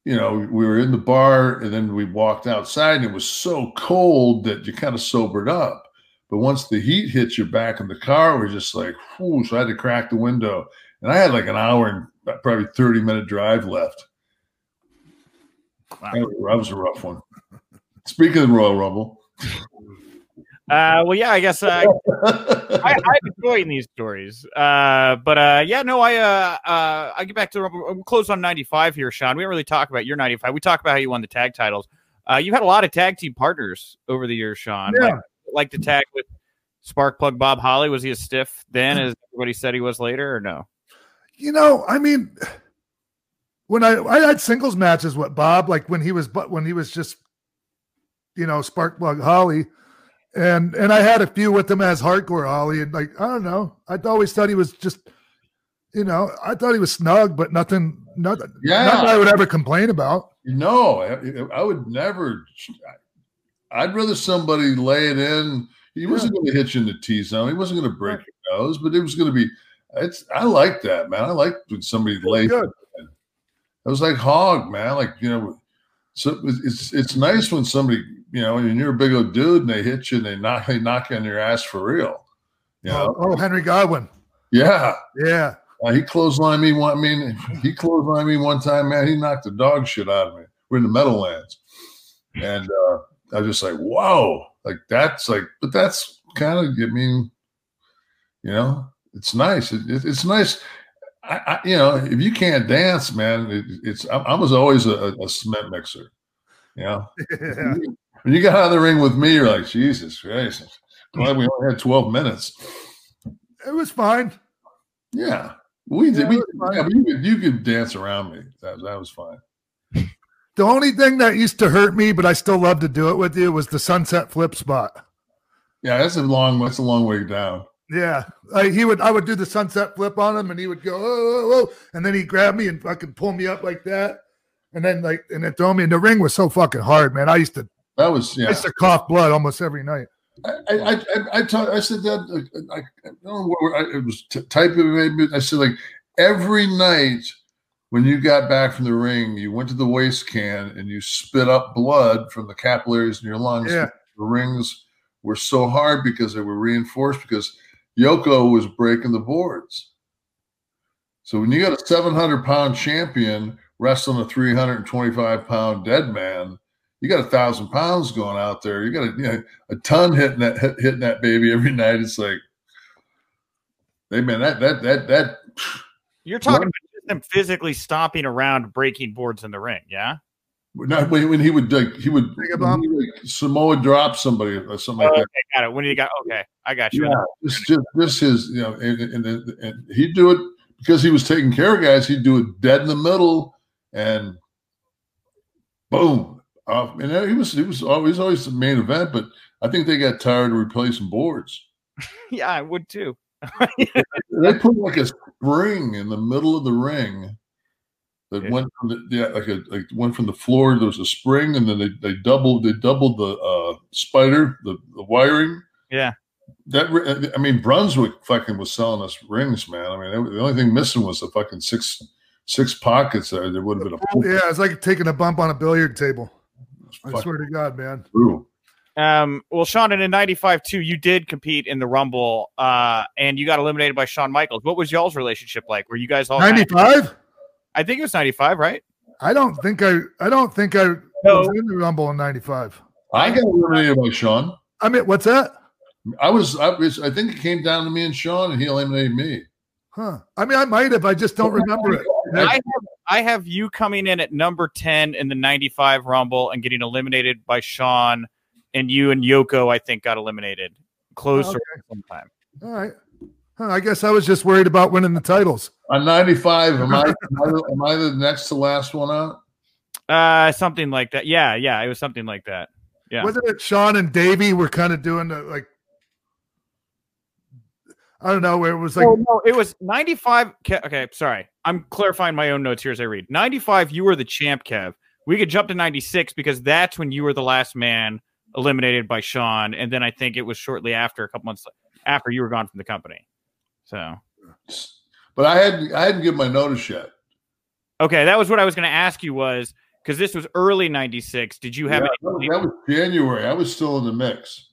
you know, we were in the bar and then we walked outside and it was so cold that you kind of sobered up. But once the heat hit your back in the car, we're just like, whew, so I had to crack the window, and I had like an hour and probably thirty minute drive left. Wow. That was- that was a rough one. Speaking of Royal Rumble. [LAUGHS] Uh, well, yeah, I guess uh, I, I'm [LAUGHS] enjoying these stories. Uh, but uh, yeah, no, I uh, uh, I get back to we're close on 95 here, Sean. We don't really talk about your 95. We talk about how you won the tag titles. Uh, you had a lot of tag team partners over the years, Sean. Yeah. Like, like to tag with Sparkplug Bob Holly. Was he as stiff then as everybody said he was later, or no? You know, I mean, when I I had singles matches with Bob, like when he was but when he was just, you know, Sparkplug Holly, and and I had a few with him as Hardcore Holly, and like I don't know, I always thought he was just, you know, I thought he was snug, but nothing, nothing, Yeah. nothing I would ever complain about. No, I, I would never. I'd rather somebody lay it in. He wasn't going to hit you in the T zone. He wasn't going to break your nose, but it was going to be. It's. I like that, man. I like when somebody lays. Good. It in. It was like hog, man. Like you know, so it's it's nice when somebody you know, and you're a big old dude, and they hit you and they knock they knock you on your ass for real. You know, Oh, oh, Henry Godwinn, yeah. yeah, Uh, he clotheslined me one. I mean, he clotheslined me one time, man. He knocked the dog shit out of me. We're in the Meadowlands, and uh, I was just like, "Whoa!" Like that's like, but that's kind of. I mean, you know, it's nice. It, it, it's nice. I, I, you know, if you can't dance, man, it, it's. I, I was always a, a cement mixer. You know, [LAUGHS] yeah. when you got out of the ring with me, you're like, Jesus Christ! Glad we only had twelve minutes. It was fine. Yeah, we did. Yeah, we, yeah, you could you could dance around me. That that was fine. The only thing that used to hurt me, but I still love to do it with you, was the sunset flip spot. Yeah, that's a long that's a long way down. Yeah, he would. I would do the sunset flip on him, and he would go, oh, oh, oh, and then he'd grab me and fucking pull me up like that, and then like and then throw me. And the ring was so fucking hard, man. I used to, That was yeah. I used to cough blood almost every night. I I I, I, taught, I said that I, I don't know what I, it was t- type of maybe I said like every night when you got back from the ring, you went to the waste can and you spit up blood from the capillaries in your lungs. Yeah. The rings were so hard because they were reinforced because Yoko was breaking the boards. So when you got a 700 pound champion wrestling a 325 pound dead man, you got a thousand pounds going out there. You got a, you know, a ton hitting that hit- hitting that baby every night. It's like, hey man, that that that that You're talking One- about them physically stomping around, breaking boards in the ring. Yeah. Not when, when he would like he would Take a he, like, Samoa drop somebody or something Oh, like okay, that. got it. When you got okay, I got you. Yeah, just just just his you know, and, and, and, and he'd do it because he was taking care of guys. He'd do it dead in the middle, and boom. Uh, and he was he was always always the main event, but I think they got tired of replacing boards. [LAUGHS] Yeah, I would too. [LAUGHS] They put like a spring in the middle of the ring that Yeah. went from the yeah, like a like went from the floor. There was a spring, and then they, they doubled they doubled the uh, spider the, the wiring. Yeah. That I mean Brunswick fucking was selling us rings, man. I mean the only thing missing was the fucking six six pockets there. There would have been a pool. Yeah, it's like taking a bump on a billiard table. I swear to God, man. true. Um, well, Sean, and in '95 too, you did compete in the Rumble, uh, and you got eliminated by Shawn Michaels. What was y'all's relationship like? Were you guys all? 95? I think it was '95, right? I don't think I I don't think I No. was in the Rumble in 95. I got eliminated by Sean. I mean, what's that? I was I was I think it came down to me and Sean, and he eliminated me. Huh. I mean, I might have. I just don't remember it. I have, I have you coming in at number 10 in the 95 Rumble and getting eliminated by Sean, and you and Yoko, I think, got eliminated. Close Okay. sometime. All right. Huh, I guess I was just worried about winning the titles. On 95, am I, am I, the- am I the next to last one out? Uh, something like that. Yeah, yeah, it was something like that. Yeah. Wasn't it Sean and Davey were kind of doing the like I don't know where it was like oh, no, it was 95. Ke- Okay, sorry. I'm clarifying my own notes here as I read. 95, you were the champ, Kev. We could jump to 96 because that's when you were the last man eliminated by Sean. And then I think it was shortly after, a couple months after you were gone from the company. So, But I hadn't I hadn't given my notice yet. okay, that was what I was going to ask you was because this was early 96. Did you have Yeah, any? that was January. I was still in the mix.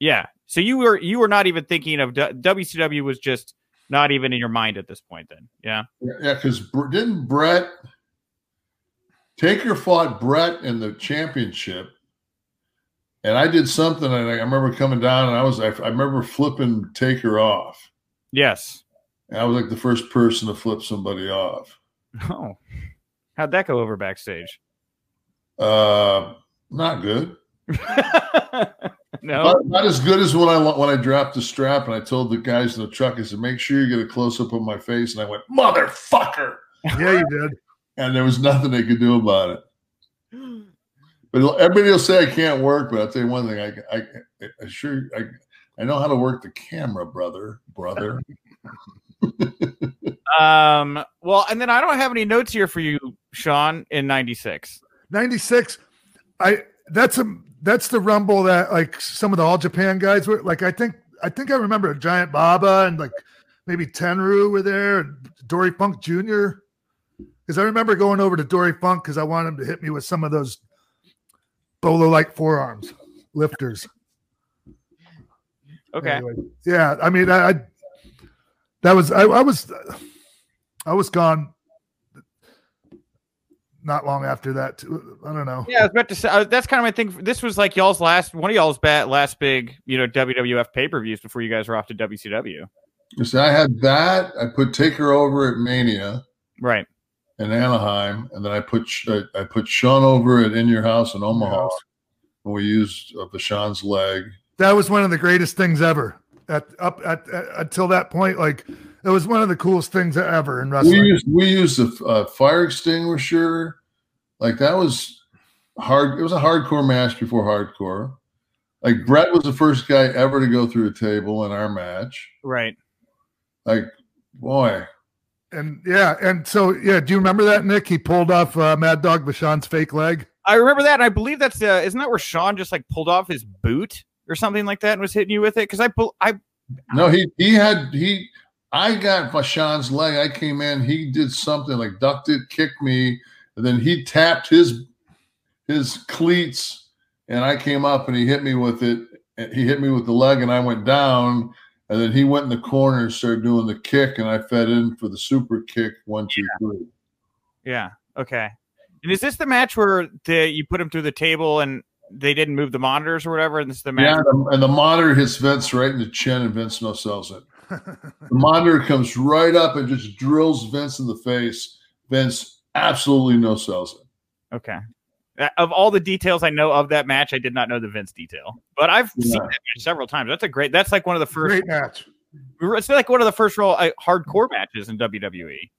Yeah. So you were you were not even thinking of WCW was just not even in your mind at this point then. Yeah. Yeah, because didn't Bret Taker fought Bret in the championship, and I did something, and I remember coming down, and I was I, I remember flipping Taker off, Yes. and I was like the first person to flip somebody off. Oh. How'd that go over backstage? Uh, not good. no. Not, not as good as when I when I dropped the strap and I told the guys in the truck, I said, "Make sure you get a close up of my face." And I went, "Motherfucker!" Yeah, you did. And there was nothing they could do about it. But everybody will say I can't work, but I'll tell you one thing: I, I, I sure I, I know how to work the camera, brother, brother. [LAUGHS] Um. Well, and then I don't have any notes here for you, Sean, in '96. 96 i that's a that's the rumble that like some of the all japan guys were like i think i think i remember a giant baba and like maybe tenryu were there and dory funk jr because i remember going over to dory funk because i wanted him to hit me with some of those bolo like forearms lifters Okay. Anyway, yeah i mean I, I that was I, I was i was gone not long after that too. i don't know Yeah, I was about to say uh, that's kind of my thing. This was like y'all's last one of y'all's bat last big, you know, WWF pay per views before you guys were off to WCW. You see, I had that. I put Taker over at Mania Right. in Anaheim, and then I put I, I put Sean over at In Your House in Omaha. And we used uh, Vachon's leg. That was one of the greatest things ever at up at, at until that point like it was one of the coolest things ever in wrestling. We wrestling used we used a uh, fire extinguisher, like that was hard. It was a hardcore match before hardcore. Like Bret was the first guy ever to go through a table in our match. Right. Like, boy, and yeah and so yeah do you remember that nick he pulled off uh, mad dog Vachon's fake leg I remember that, and I believe that's uh, isn't that where Sean just like pulled off his boot or something like that and was hitting you with it? Because I, bel- I no, he he had he. I got Vachon's leg. I came in, he did something like ducked it, kicked me, and then he tapped his his cleats, and I came up and he hit me with it. And he hit me with the leg, and I went down. And then he went in the corner and started doing the kick, and I fed in for the super kick. One, two, three. Yeah. Okay. And is this the match where the, you put him through the table and they didn't move the monitors or whatever? And this is the match. Yeah, and the monitor hits Vince right in the chin, and Vince no sells it. The monitor comes right up and just drills Vince in the face. Vince absolutely no sells it. Okay. Uh, Of all the details I know of that match, I did not know the Vince detail, but I've seen Yeah. that match several times. That's a great. That's like one of the first. Great match. It's like one of the first real uh, hardcore matches in. WWE.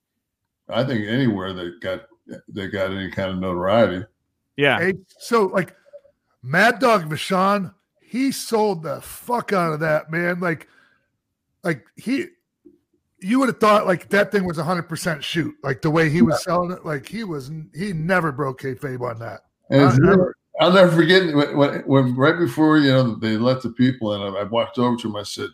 I think anywhere that got they got any kind of notoriety. Yeah. Hey, so like Mad Dog Vachon, he sold the fuck out of that, man. Like, like he you would have thought like that thing was hundred percent shoot, like the way he was selling it. Like he was he never broke kayfabe on that. Never- I'll never forget when, when, when right before you know they let the people in, I, I walked over to him. I said,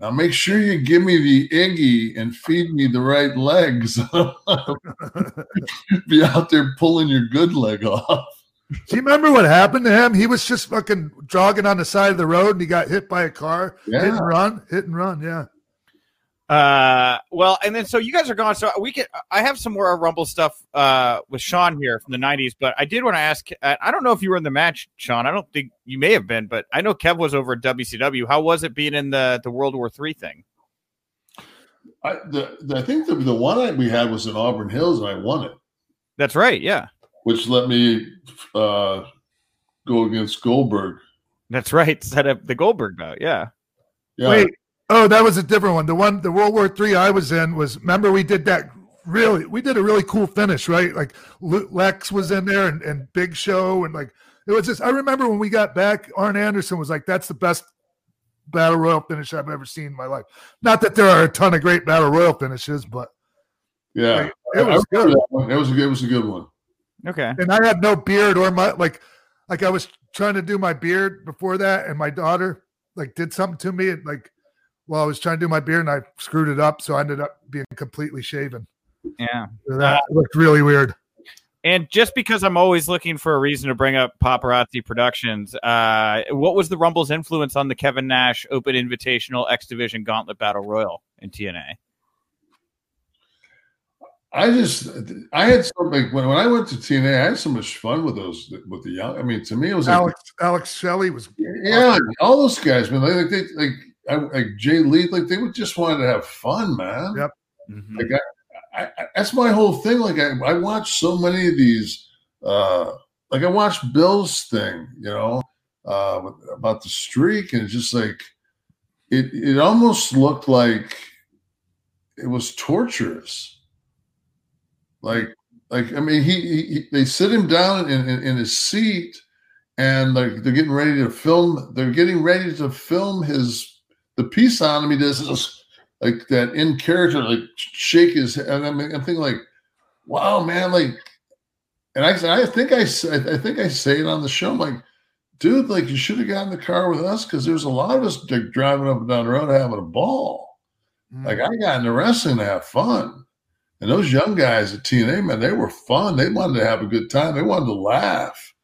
"Now make sure you give me the Iggy and feed me the right legs. [LAUGHS] Be out there pulling your good leg off." Do you remember what happened to him? He was just fucking jogging on the side of the road and he got hit by a car. Hit and run, hit and run. Yeah. Uh, well, and then so you guys are gone. So we can. I have some more Rumble stuff uh with Sean here from the '90s, but I did want to ask. uh, I don't know if you were in the match, Sean. I don't think you may have been, but I know Kev was over at WCW. How was it being in the the World War Three thing? I, the, the, I think the, the one I, we had was in Auburn Hills, and I won it, That's right. Yeah, which let me uh, go against Goldberg. that's right. Set up the Goldberg bout. Yeah. Yeah, Wait. Oh, that was a different one. The one, the World War Three I was in was. Remember, we did that. Really, we did a really cool finish, right? Like Lex was in there and, and Big Show, and like it was just. I remember when we got back, Arn Anderson was like, "That's the best battle royal finish I've ever seen in my life." Not that there are a ton of great battle royal finishes, but yeah. like, it was good. It was good- it was a good one. Okay. and I had no beard or my like like I was trying to do my beard before that, and my daughter like did something to me and like while I was trying to do my beard and I screwed it up, so I ended up being completely shaven. Yeah. So that looked really weird. And just because I'm always looking for a reason to bring up Paparazzi Productions, uh, what was the Rumble's influence on the Kevin Nash Open Invitational X Division Gauntlet Battle Royal in TNA? I just, I had so like when, when I went to TNA, I had so much fun with those with the young. I mean, to me, it was like, Alex Alex Shelley was yeah, like, all those guys, man. Like they, like, I, like Jay Lee, like they would just wanted to have fun, man. Yep. Mhm. Like I, I, that's my whole thing. Like I, I watch so many of these. uh Like I watched Bill's thing, you know, uh about the streak, and it's just like it. It almost looked like it was torturous. Like, like I mean, he, he, he they sit him down in, in in his seat, and like they're getting ready to film. They're getting ready to film his the piece on him. He does like that in character, like shake his head. And I'm, I'm thinking like, wow, man, like, and I, I think I, I think I say it on the show. I'm like, dude, like you should have gotten in the car with us because there's a lot of us like driving up and down the road having a ball. Mm. Like I got into wrestling to have fun. And those young guys at TNA, man, they were fun. They wanted to have a good time. They wanted to laugh.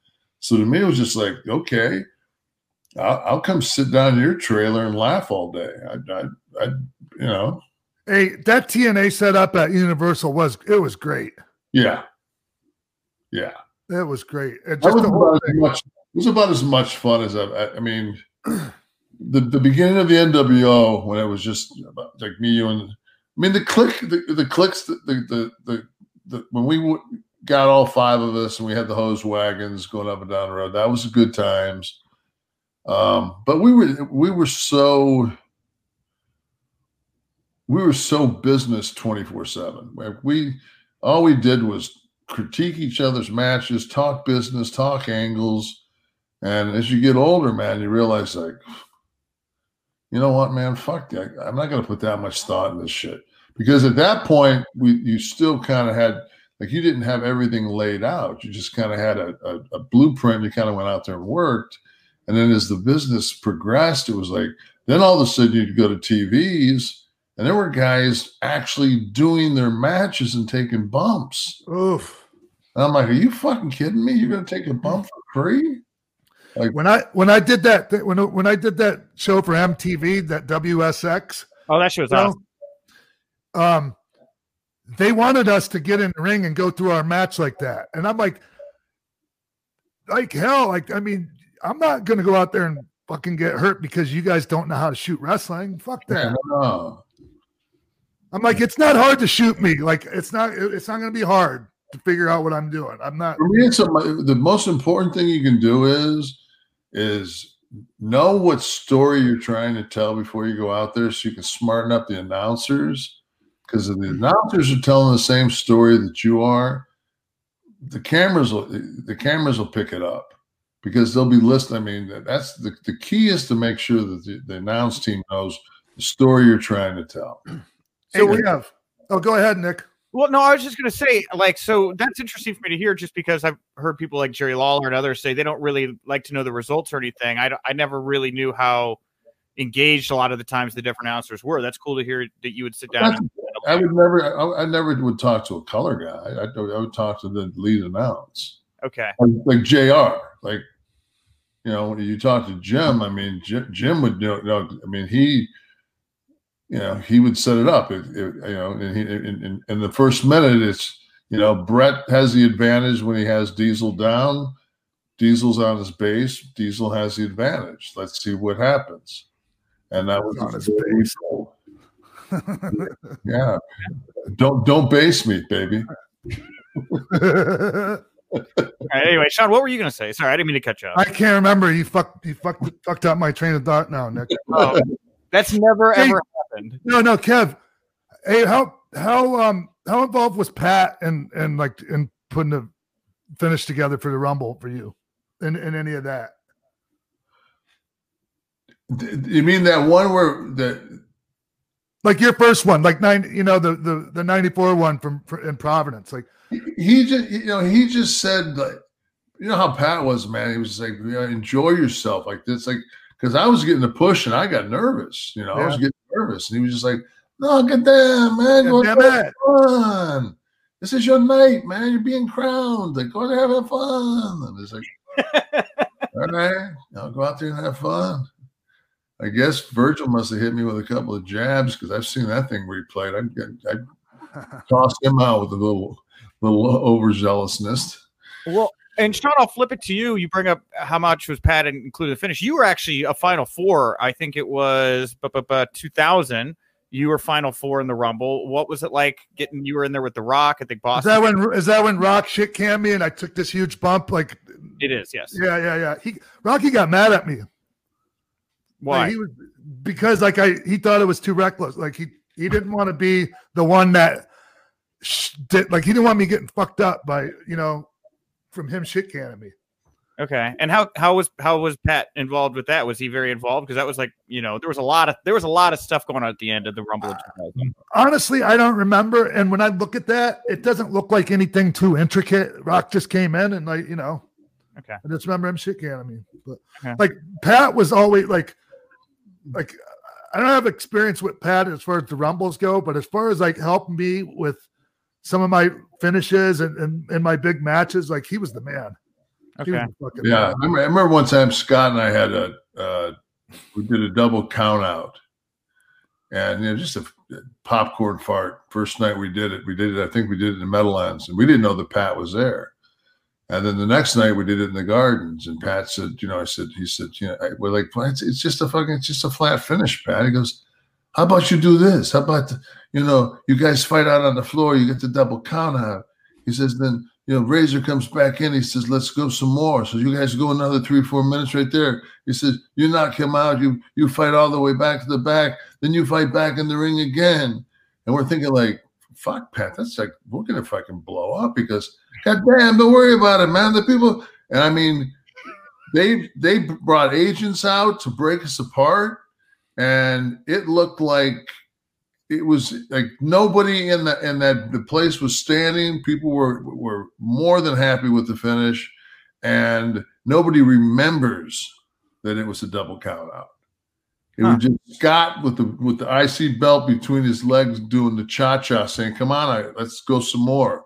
So to me, it was just like, okay, I'll, I'll come sit down in your trailer and laugh all day. I, I, I you know, Hey, that TNA setup at Universal was it was great. yeah, yeah. It was great. It just was about as much. It was about as much fun as I. I, I mean, [CLEARS THROAT] the the beginning of the NWO when it was just about, like me, you, and I mean the Kliq, the, the clicks, the the, the the when we w- got all five of us and we had the hose wagons going up and down the road. That was good times. Um, but we were we were so we were so business twenty four seven. We all we did was critique each other's matches, talk business, talk angles. And as you get older, man, you realize like, you know what, man, fuck that. I'm not gonna put that much thought in this shit. Because at that point, we you still kind of had like you didn't have everything laid out. You just kind of had a, a, a blueprint. You kind of went out there and worked. And then as the business progressed, it was like then all of a sudden you'd go to TVs and there were guys actually doing their matches and taking bumps. Oof. And I'm like, are you fucking kidding me? You're gonna take a bump for free? When I when I did that th- when when I did that show for MTV that WSX, Oh, that shit was you know, awesome. um, they wanted us to get in the ring and go through our match like that, and I'm like, like hell, like I mean, I'm not gonna go out there and fucking get hurt because you guys don't know how to shoot wrestling. Fuck that. No. I'm like, it's not hard to shoot me. Like it's not it's not gonna be hard to figure out what I'm doing. I'm not. For me, it's a, the most important thing you can do is is know what story you're trying to tell before you go out there, so you can smarten up the announcers. Because if the mm-hmm. announcers are telling the same story that you are, the cameras will the cameras will pick it up because they'll be listening. I mean, that's the the key is to make sure that the, the announce team knows the story you're trying to tell. so we have. Oh, go ahead, Nick. Well, no, I was just going to say, like, so that's interesting for me to hear, just because I've heard people like Jerry Lawler and others say they don't really like to know the results or anything. I, I never really knew how engaged a lot of the times the different announcers were. That's cool to hear that you would sit down. And, I would never, I, I never would talk to a color guy. I, I would talk to the lead announce. okay, like, like Jr. Like you know, when you talk to Jim, I mean, Jim, Jim would know, know. I mean, he, you know, he would set it up. It, it, you know, and he, in, in, in the first minute, it's you know, Bret has the advantage when he has Diesel down. Diesel's on his base. Diesel has the advantage. Let's see what happens. And that was On his the way we sold. yeah. Don't don't base me, baby. [LAUGHS] All right, anyway, Sean, what were you going to say? Sorry, I didn't mean to cut you off. I can't remember. You fucked. You fucked. Fucked up my train of thought now, Nick. Oh, that's never Hey. ever happened. No, no, Kev. Hey, how how um how involved was Pat and and like in putting the finish together for the Rumble for you, in in any of that? You mean that one where that Like your first one, like nine, you know, the the the ninety four one from, from in Providence. Like, he just you know he just said like you know how Pat was man he was just like you know, enjoy yourself like this like because I was getting the push and I got nervous you know I was Yeah. getting nervous. And he was just like no get down man. Go have fun. This is your night man. You're being crowned. Like go there have fun. And it's like [LAUGHS] all right I'll go out there and have fun. I guess Virgil must have hit me with a couple of jabs because I've seen that thing replayed. I I [LAUGHS] tossed him out with a little little overzealousness. Well, and Sean, I'll flip it to you. You bring up how much was Pat and included the finish. You were actually a Final Four. I think it was but but but 2000. You were Final Four in the Rumble. What was it like getting? You were in there with The Rock. I think is that when is that when Rock shit canned me and I took this huge bump? Like, it is. Yes. yeah, yeah, yeah. He Rocky got mad at me. Why? Like, he was because like I he thought it was too reckless. Like he he didn't want to be the one that sh- did like he didn't want me getting fucked up by you know from him shit canning me. okay. And how how was how was Pat involved with that? Was he very involved? Because that was like you know there was a lot of there was a lot of stuff going on at the end of the Rumble 2000. Honestly, I don't remember. And when I look at that, it doesn't look like anything too intricate. Rock just came in and like you know. Okay. I just remember him shit canning me. But Okay. like Pat was always like, like I don't have experience with Pat as far as the rumbles go, but as far as like helping me with some of my finishes and and, and my big matches, like he was the man. Okay. the fucking Yeah, I man. remember, I remember one time Scott and I had a uh, we did a double count out, and you know just a popcorn fart. First night we did it, we did it. I think we did it in Meadowlands, and we didn't know that Pat was there. And then the next night we did it in the gardens, and Pat said, you know, I said, he said, you know, I- we're like, it's, it's just a fucking, it's just a flat finish, Pat. He goes, how about you do this? How about, you know, you guys fight out on the floor, you get the double count out. He says, then, you know, Razor comes back in. He says, let's go some more. So you guys go another three, four minutes right there. He says, you knock him out. You you fight all the way back to the back. Then you fight back in the ring again. And we're thinking like, fuck, Pat, that's like, we're to fucking blow up because, God damn, don't worry about it, man. The people, and I mean, they they brought agents out to break us apart. And it looked like it was like nobody in the in that the place was standing. People were were more than happy with the finish, and nobody remembers that it was a double count out. It Huh. was just Scott with the with the IC belt between his legs doing the cha cha, saying, "Come on, I, let's go some more."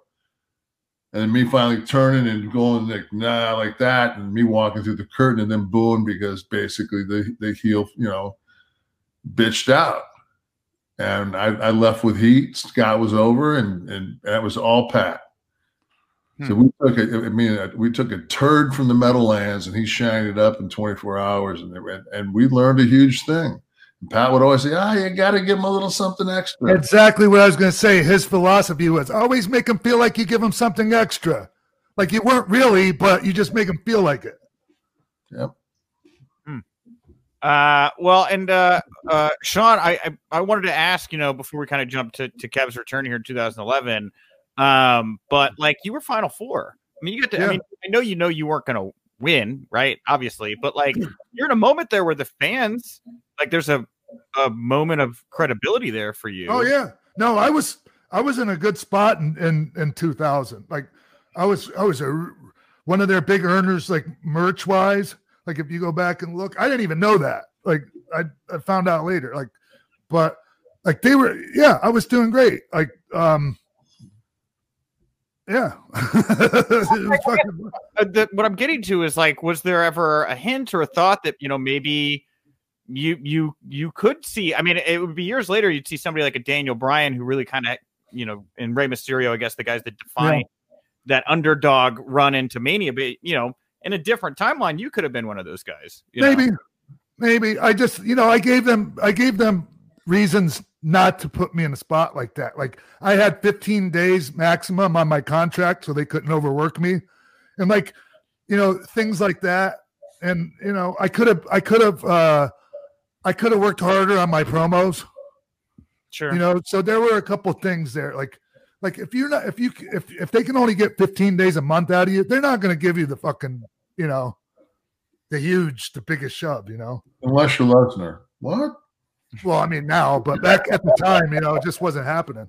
And then me finally turning and going like nah like that, and me walking through the curtain and then booing because basically the the heel you know bitched out, and I, I left with heat. Scott was over, and and that was all Pat. So we took a, I mean, uh, we took a turd from the Meadowlands, and he shined it up in 24 hours, and and, and we learned a huge thing. And Pat would always say, "Ah, you got to give him a little something extra." Exactly what I was going to say. His philosophy was always make him feel like you give him something extra. Like you weren't really, but you just make him feel like it. Yep. Uh, well, and uh, uh, Sean, I, I I wanted to ask, you know, before we kind of jump to to Kev's return here in 2011, um, but like you were Final Four. I mean, you got to. I mean, I know you know you weren't going to win, right? Obviously, but like you're in a moment there where the fans, like, there's a a moment of credibility there for you. Oh yeah. No, I was I was in a good spot in in, in 2000. Like I was I was a one of their big earners like merch wise. Like if you go back and look, I didn't even know that. Like I, I found out later. Like but like they were yeah, I was doing great. Like um yeah. [LAUGHS] Fucking- uh, the, what I'm getting to is like, was there ever a hint or a thought that you know maybe you you you could see? I mean, it would be years later you'd see somebody like a Daniel Bryan who really kind of you know, and Rey Mysterio, I guess the guys that define that underdog run into Mania, but you know, in a different timeline, you could have been one of those guys. you know? maybe maybe i just you know i gave them i gave them reasons not to put me in a spot like that like i had 15 days maximum on my contract so they couldn't overwork me and like you know things like that and you know i could have i could have uh i could have worked harder on my promos Sure. you know so there were a couple things there like like if you're not if you if if they can only get 15 days a month out of you they're not going to give you the fucking you know the huge the biggest shove you know Unless you're Lesnar, what? well i mean now but back at the time you know it just wasn't happening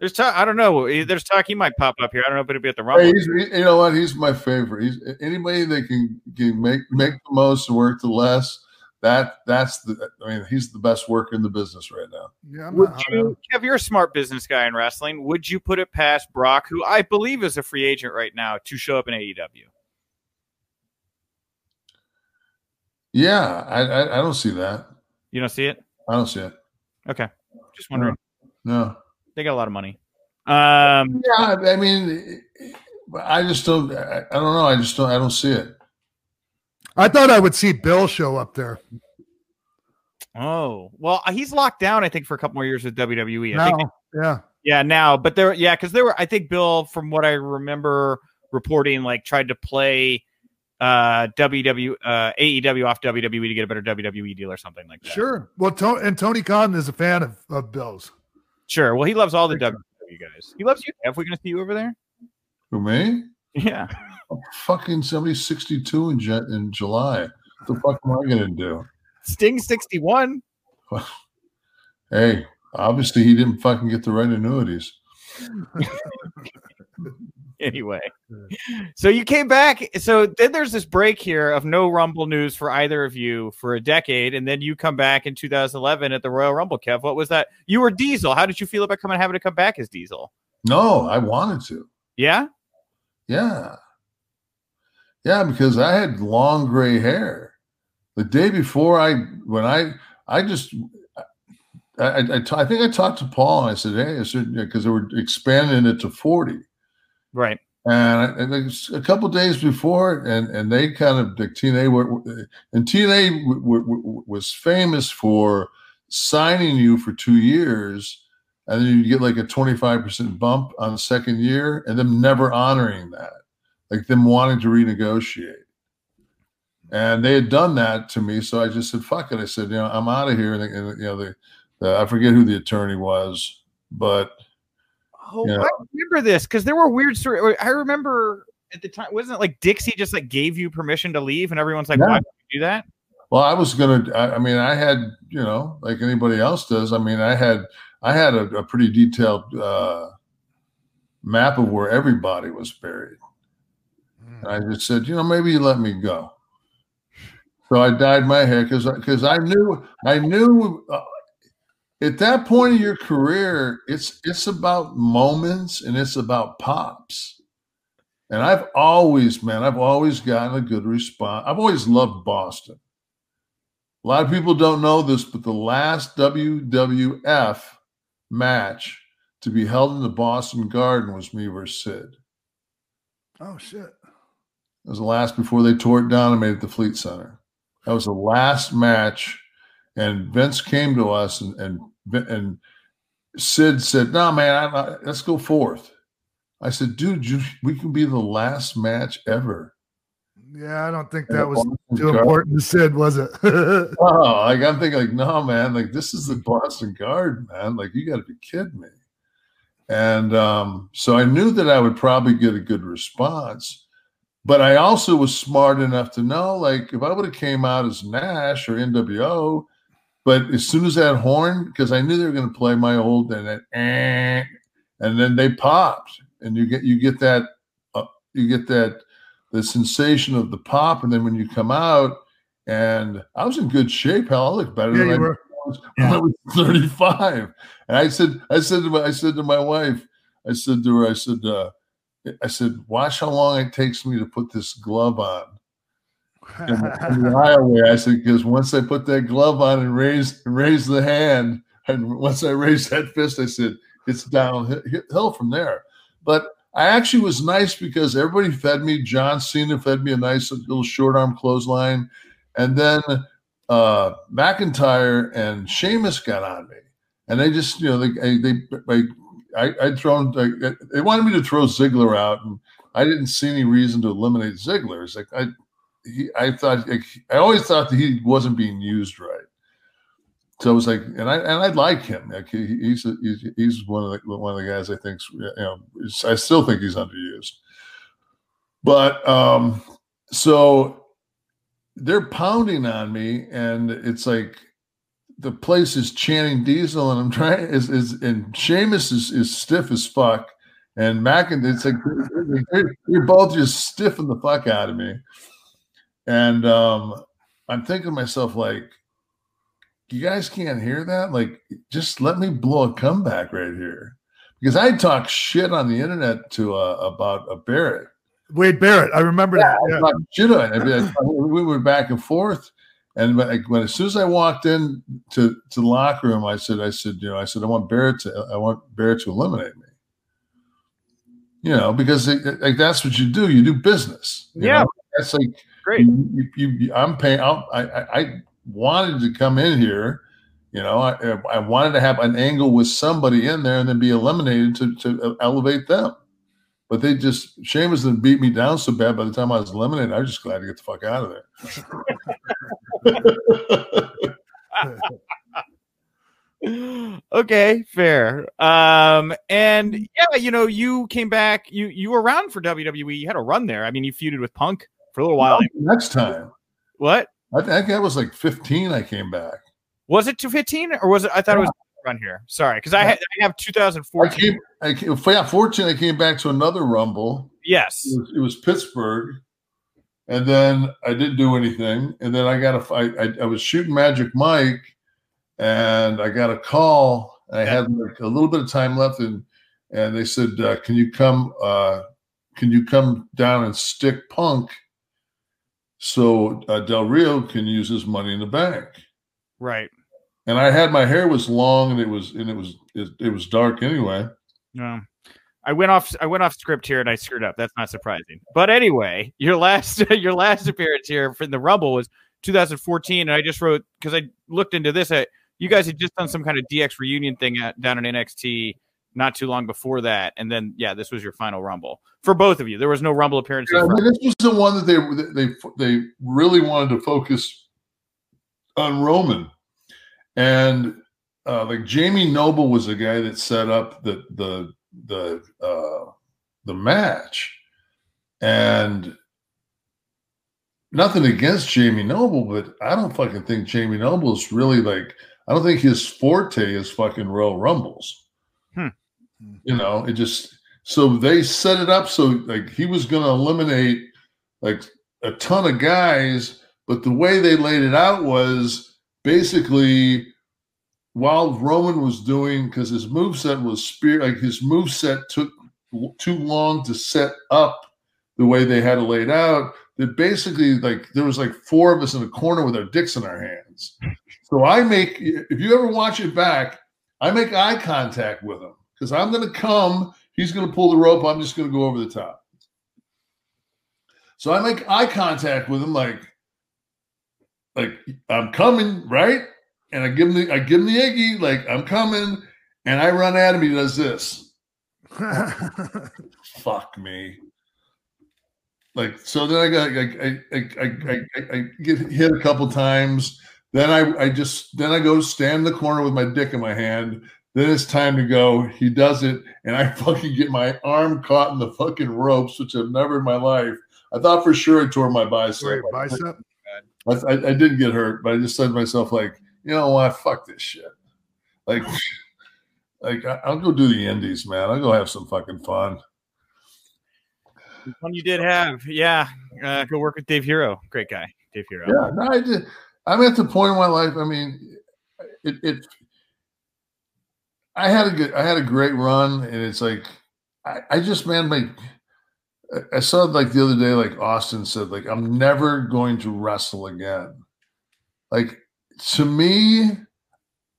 There's talk. I don't know. eh, There's talk. He might pop up here. I don't know if it'll be at the Rumble. Hey, he- you know what? He's my favorite. He's anybody that can, can make make the most and work the less. That that's the. I mean, he's the best worker in the business right now. yeah I'm Would you, Kev, you're a smart business guy in wrestling. Would you put it past Brock, who I believe is a free agent right now, to show up in AEW? Yeah, I, I I don't see that. You don't see it? I don't see it. Okay. Just wondering. No. They got a lot of money. Um, Yeah, I mean, I just don't. I, I don't know. I just don't. I don't see it. I thought i would see bill show up there oh, well, he's locked down, I think, for a couple more years with WWE. I now think, yeah yeah, now, but there, yeah, because there were, I think Bill, from what I remember reporting, like tried to play uh WW uh AEW off WWE to get a better WWE deal or something like that. sure well to- and tony khan is a fan of, of bill's Sure. Well, he loves all the Big. WWE guys. He loves you. Are we're going to see you over there? Who me? Yeah. Fucking somebody sixty two in Jet in July. What the fuck am I gonna do? Sting 61. [LAUGHS] Hey, obviously he didn't fucking get the right annuities. [LAUGHS] Anyway. So you came back. So then there's this break here of no Rumble news for either of you for a decade. And then you come back in 2011 at the Royal Rumble, Kev. What was that? You were Diesel. How did you feel about coming having to come back as Diesel? No, I wanted to. Yeah. Yeah. Yeah, because I had long gray hair. The day before I when I I just I, I, I think I talked to Paul and I said, hey, I said because they were expanding it to 40. Right. And, I, and a couple days before, and and they kind of the TNA were, and TNA w- w- w- was famous for signing you for two years, and then you get like a twenty five percent bump on the second year, and them never honoring that, like them wanting to renegotiate. And they had done that to me, so I just said, "Fuck it." I said, "You know, I'm out of here." And, and you know, the, the I forget who the attorney was, but Oh, Yeah. I remember this because there were weird stories. I remember at the time, wasn't it like Dixie just like gave you permission to leave, and everyone's like, Yeah. "Why would you do that?" Well, I was gonna. I, I mean, I had you know, like anybody else does. I mean, I had I had a, a pretty detailed uh, map of where everybody was buried, and I just said, you know, maybe you let me go. So I dyed my hair because because I knew I knew uh, at that point of your career, it's it's about moments and it's about pops. And I've always, man, I've always gotten a good response. I've always loved Boston. A lot of people don't know this, but the last WWF match to be held in the Boston Garden was me versus Sid. Oh shit. It was the last before they tore it down and made it the Fleet Center. That was the last match, and Vince came to us and and and Sid said, "No, man, I, I, let's go fourth." I said, "Dude, you, we can be the last match ever." Yeah, I don't think that was too important to Sid, was it? [LAUGHS] oh, like I'm thinking, like, no, man, like this is the Boston Garden, man. Like, you got to be kidding me. And um, so I knew that I would probably get a good response, but I also was smart enough to know, like, if I would have came out as Nash or NWO, but as soon as that horn, because I knew they were going to play my old and it, eh, and then they popped, and you get you get that uh, you get that the sensation of the pop, and then when you come out, and I was in good shape. Hell, I looked better Yeah, than I was when I was [LAUGHS] 35. And I said, I said to my, I said to my wife, I said to her, I said, uh, I said, watch how long it takes me to put this glove on. in the, in the [LAUGHS] aisleway. I said, because once I put that glove on and raise raise the hand, and once I raised that fist, I said, it's downhill from there. But I actually was nice because everybody fed me. John Cena fed me a nice little short arm clothesline. And then uh, McIntyre and Sheamus got on me. And they just, you know, they, they, they I, I'd thrown, they wanted me to throw Ziggler out. And I didn't see any reason to eliminate Ziggler. It's like, I, he, I thought, I always thought that he wasn't being used right. So I was like, and I and I like him. Like he, he's, a, he's he's one of the one of the guys I think you know I still think he's underused. But um, so they're pounding on me, and it's like the place is chanting Diesel, and I'm trying is is and Sheamus is is stiff as fuck, and Mac and it's like they're both just stiffing the fuck out of me, and um, I'm thinking to myself like you guys can't hear that? Like, just let me blow a comeback right here. Because I talk shit on the internet to uh, about a Barrett. Wade Barrett. I remember that. I Yeah. shit on it. I mean, I- we were back and forth. And when, when as soon as I walked in to, to the locker room, I said, I said, you know, I said, I want Barrett to, I want Barrett to eliminate me. You know, because it, like that's what you do. You do business. you Yeah. know? that's like Great. you, you, you, I'm paying. I, I, I wanted to come in here. You know, I, I wanted to have an angle with somebody in there and then be eliminated to, to elevate them. But they just Sheamus didn't beat me down so bad. By the time I was eliminated, I was just glad to get the fuck out of there. [LAUGHS] okay, fair. Um, and yeah, you know, you came back. You you were around for WWE. You had a run there. I mean, you feuded with Punk for a little while. Next time, What I think I was like 15. I came back. was it? Two fifteen or was it? I thought it was run here. Sorry, because I, had, I have I 2014. came. I came, yeah, 14. I came back to another Rumble. yes. It was, it was Pittsburgh, and then I didn't do anything. And then I got a fight. I, I was shooting Magic Mike, and I got a call. I had like a little bit of time left, and and they said, uh, "Can you come? Uh, can you come down and stick Punk so uh, Del Rio can use his money in the bank?" Right. And I had my hair was long, and it was and it was it, it was dark anyway. No. I went off. I went off script here, and I screwed up. That's not surprising. But anyway, your last [LAUGHS] your last appearance here for the Rumble was 2014, and I just wrote because I looked into this. I, you guys had just done some kind of DX reunion thing at, down in NXT not too long before that, and then yeah, this was your final Rumble for both of you. There was no Rumble appearances. Yeah, I mean, this was the one that they they they really wanted to focus on Roman, and uh, like Jamie Noble was the guy that set up the the the uh, the match, and nothing against Jamie Noble, but I don't fucking think Jamie Noble is really like I don't think his forte is fucking Royal Rumbles. Hmm. You know, it just so they set it up so like he was going to eliminate like a ton of guys, but the way they laid it out was basically while Roman was doing because his move set was spear like his move set took too long to set up the way they had it laid out that basically like there was like four of us in a corner with our dicks in our hands so i make if you ever watch it back i make eye contact with him because i'm going to come he's going to pull the rope i'm just going to go over the top so i make eye contact with him like like i'm coming right and i give him the i give him the iggy like i'm coming and i run at him he does this [LAUGHS] fuck me. Like so, then I got I I I, I, I get hit a couple times. Then I I just then I go stand in the corner with my dick in my hand. Then it's time to go. He does it, and I [LAUGHS] fucking get my arm caught in the fucking ropes, which I've never in my life. I thought for sure I tore my bicep. Wait, bicep? I, I, I didn't get hurt, but I just said to myself, like, you know what? Fuck this shit. Like, [LAUGHS] like I'll go do the indies, man. I'll go have some fucking fun. Fun you did have, yeah. Uh, go work with Dave Hero, great guy, Dave Hero. Yeah, no, I did. I'm at the point in my life. I mean, it, it. I had a good, I had a great run, and it's like, I, I just man, like, I saw like the other day, like Austin said, like I'm never going to wrestle again. Like to me,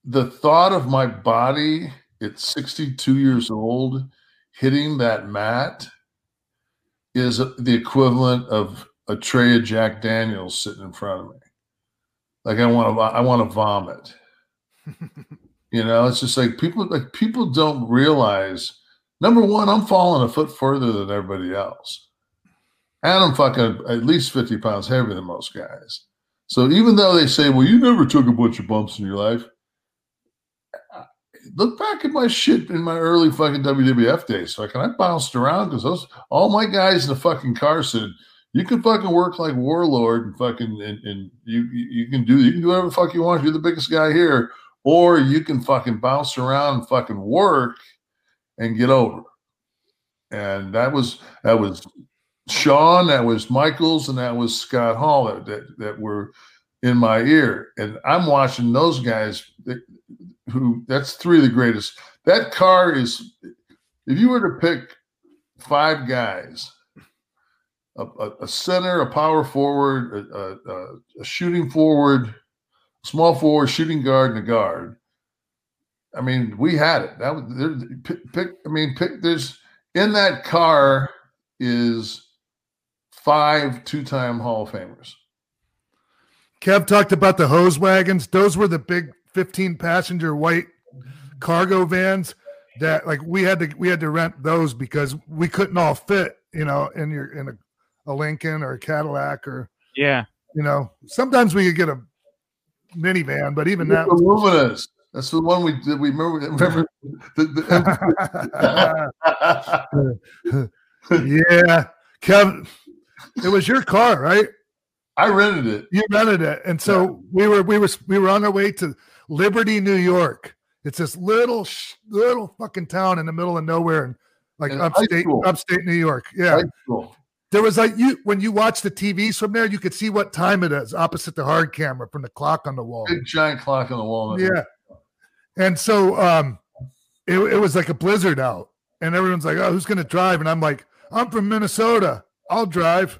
the thought of my body at 62 years old hitting that mat is the equivalent of a tray of Jack Daniels sitting in front of me. Like I want to, I want to vomit. [LAUGHS] you know, it's just like people, like people don't realize. Number one, I'm falling a foot further than everybody else, and I'm fucking at least 50 pounds heavier than most guys. So even though they say, "Well, you never took a bunch of bumps in your life," look back at my shit in my early fucking WWF days. Fucking, I bounced around because those all my guys in the fucking car said, "You can fucking work like Warlord and fucking and, and you you can do you can do whatever the fuck you want. You're the biggest guy here, or you can fucking bounce around and fucking work and get over." And that was that was Sean, that was Michaels, and that was Scott Hall that that, that were in my ear. And I'm watching those guys who that's three of the greatest. That car is, if you were to pick five guys, a, a, center, a power forward, a, a, a shooting forward, small forward, shooting guard, and a guard. I mean, we had it. That was there, pick, pick. I mean, pick. There's in that car is five two-time Hall of Famers. Kev talked about the hose wagons. Those were the big 15 passenger white cargo vans that like we had to we had to rent those because we couldn't all fit, you know, in your in a, a Lincoln or a Cadillac or yeah, you know. Sometimes we could get a minivan, but even that was Lumina. That's the one we did. We remember. remember the, the [LAUGHS] [LAUGHS] yeah, Kevin. It was your car, right? I rented it. You rented it, and so yeah. we were we were we were on our way to Liberty, New York. It's this little little fucking town in the middle of nowhere, and like in upstate upstate New York. Yeah. There was like you when you watch the TVs from there, you could see what time it is opposite the hard camera from the clock on the wall. Big giant clock on the wall. Yeah. And so um it, it was like a blizzard out, and everyone's like, Oh, who's gonna drive? And I'm like, I'm from Minnesota. I'll drive.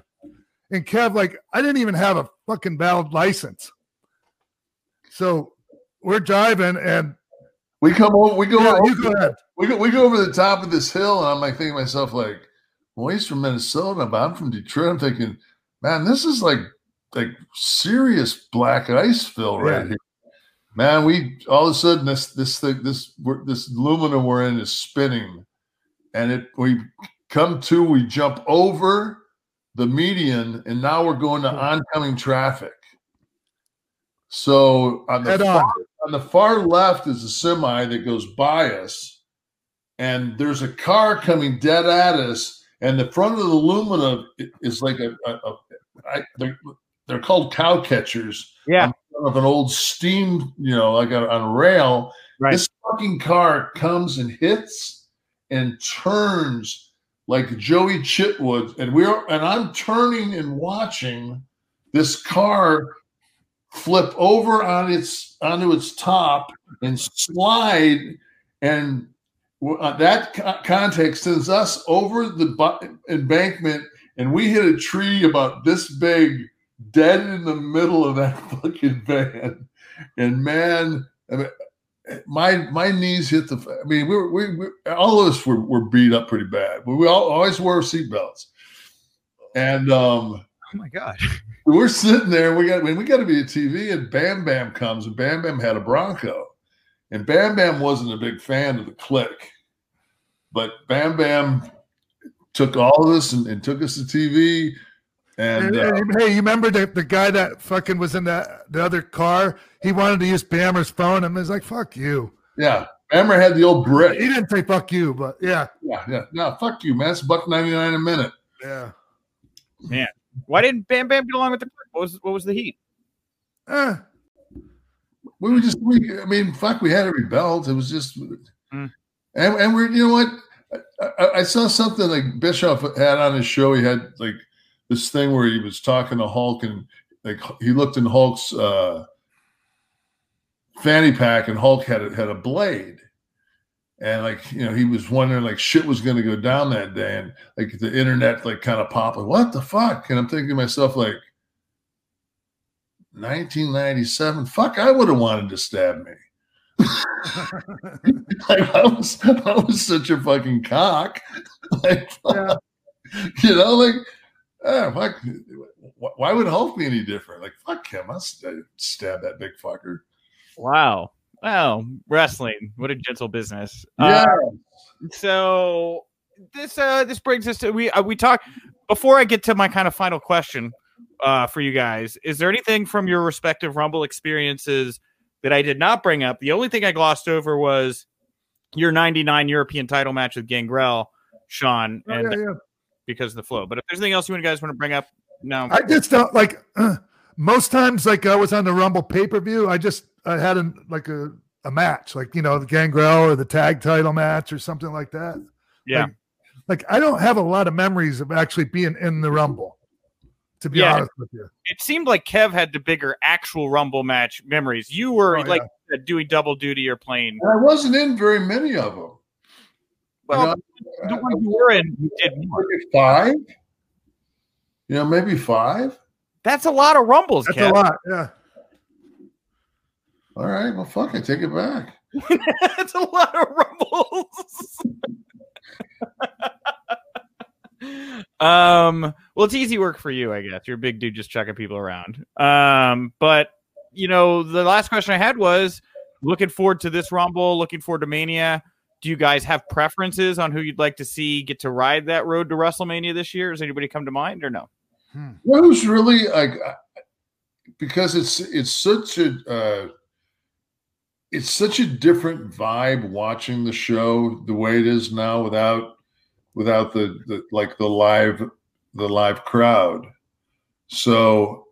And Kev, like, I didn't even have a fucking valid license. So we're driving and we come over, we go, yeah, over, you go ahead. We go, we go over the top of this hill, and I'm like thinking to myself, like, well, he's from Minnesota, but I'm from Detroit. I'm thinking, man, this is like like serious black ice fill right yeah. here. Man, we all of a sudden this this thing this this aluminum we're in is spinning, and it we come to we jump over the median, and now we're going to oncoming traffic. So on the far, on. on the far left is a semi that goes by us, and there's a car coming dead at us, and the front of the Lumina is like a, a, a I, they're, they're called cow catchers. Yeah, of an old steam, you know, like a, on a rail. Right. This fucking car comes and hits and turns like Joie Chitwood, and we're and I'm turning and watching this car flip over on its onto its top and slide and uh, that co- context sends us over the bu- embankment and we hit a tree about this big dead in the middle of that [LAUGHS] fucking van and man I mean, my my knees hit the i mean we were we, we all of us were, were beat up pretty bad but we all always wore seatbelts and um Oh my god. we're sitting there. We got I mean, we got to be a TV, and Bam Bam comes, and Bam Bam had a Bronco, and Bam Bam wasn't a big fan of the Kliq, but Bam Bam took all of us and, and took us to TV, and And- uh, and, hey, you remember the, the guy that fucking was in that the other car? He wanted to use Bammer's phone, and was like, "Fuck you." yeah, Bammer had the old brick. He didn't say "fuck you," but yeah, Yeah, yeah, no, fuck you, man. It's buck ninety nine a minute. yeah. Man. Why didn't Bam Bam get along with the what was what was the heat? Eh, We were just, we, I mean, fuck, we had every belt. It was just, Mm. and and we're, you know what? I, I, I saw something like Bischoff had on his show. He had like this thing where he was talking to Hulk, and like he looked in Hulk's uh, fanny pack, and Hulk had a, had a blade. And like you know, he was wondering like shit was going to go down that day, and like the internet like kind of popping. What the fuck? And I'm thinking to myself like, 1997. Fuck, I would have wanted to stab me. [LAUGHS] like I was, I was such a fucking cock. [LAUGHS] like, Yeah. [LAUGHS] you know, like, ah, fuck. Why would Hulk be any different? Like, fuck him. I'll st- stab that big fucker. Wow. Wow. Wrestling. What a gentle business. Yeah. Uh, so this uh this brings us to we uh, we talk before I get to my kind of final question uh for you guys. Is there anything from your respective Rumble experiences that I did not bring up? The only thing I glossed over was your 99 European title match with Gangrel, Sean, Oh, and yeah, yeah. because of the flow. But if there's anything else you guys want to bring up, no. I just don't like. Uh, most times, like I was on the Rumble pay per view, I just I had a like a a match, like you know the Gangrel or the tag title match or something like that. yeah. Like, like I don't have a lot of memories of actually being in the Rumble. To be Yeah. honest with you, it seemed like Kev had the bigger actual Rumble match memories. You were Oh, like you said, doing double duty or playing. And I wasn't in very many of them. Well, You the know, one you were in, you did more. five. You know, maybe five. That's a lot of Rumbles, that's Kev. a lot. Yeah, All right. Well, fuck it. Take it back. [LAUGHS] That's a lot of Rumbles. [LAUGHS] um, well, it's easy work for you, I guess. You're a big dude just chucking people around. Um, but you know, the last question I had was looking forward to this Rumble, looking forward to Mania. Do you guys have preferences on who you'd like to see get to ride that road to WrestleMania this year? Does anybody come to mind or no? Well, who's really like uh, because it's it's such a uh, it's such a different vibe watching the show the way it is now without without the, the like the live the live crowd. So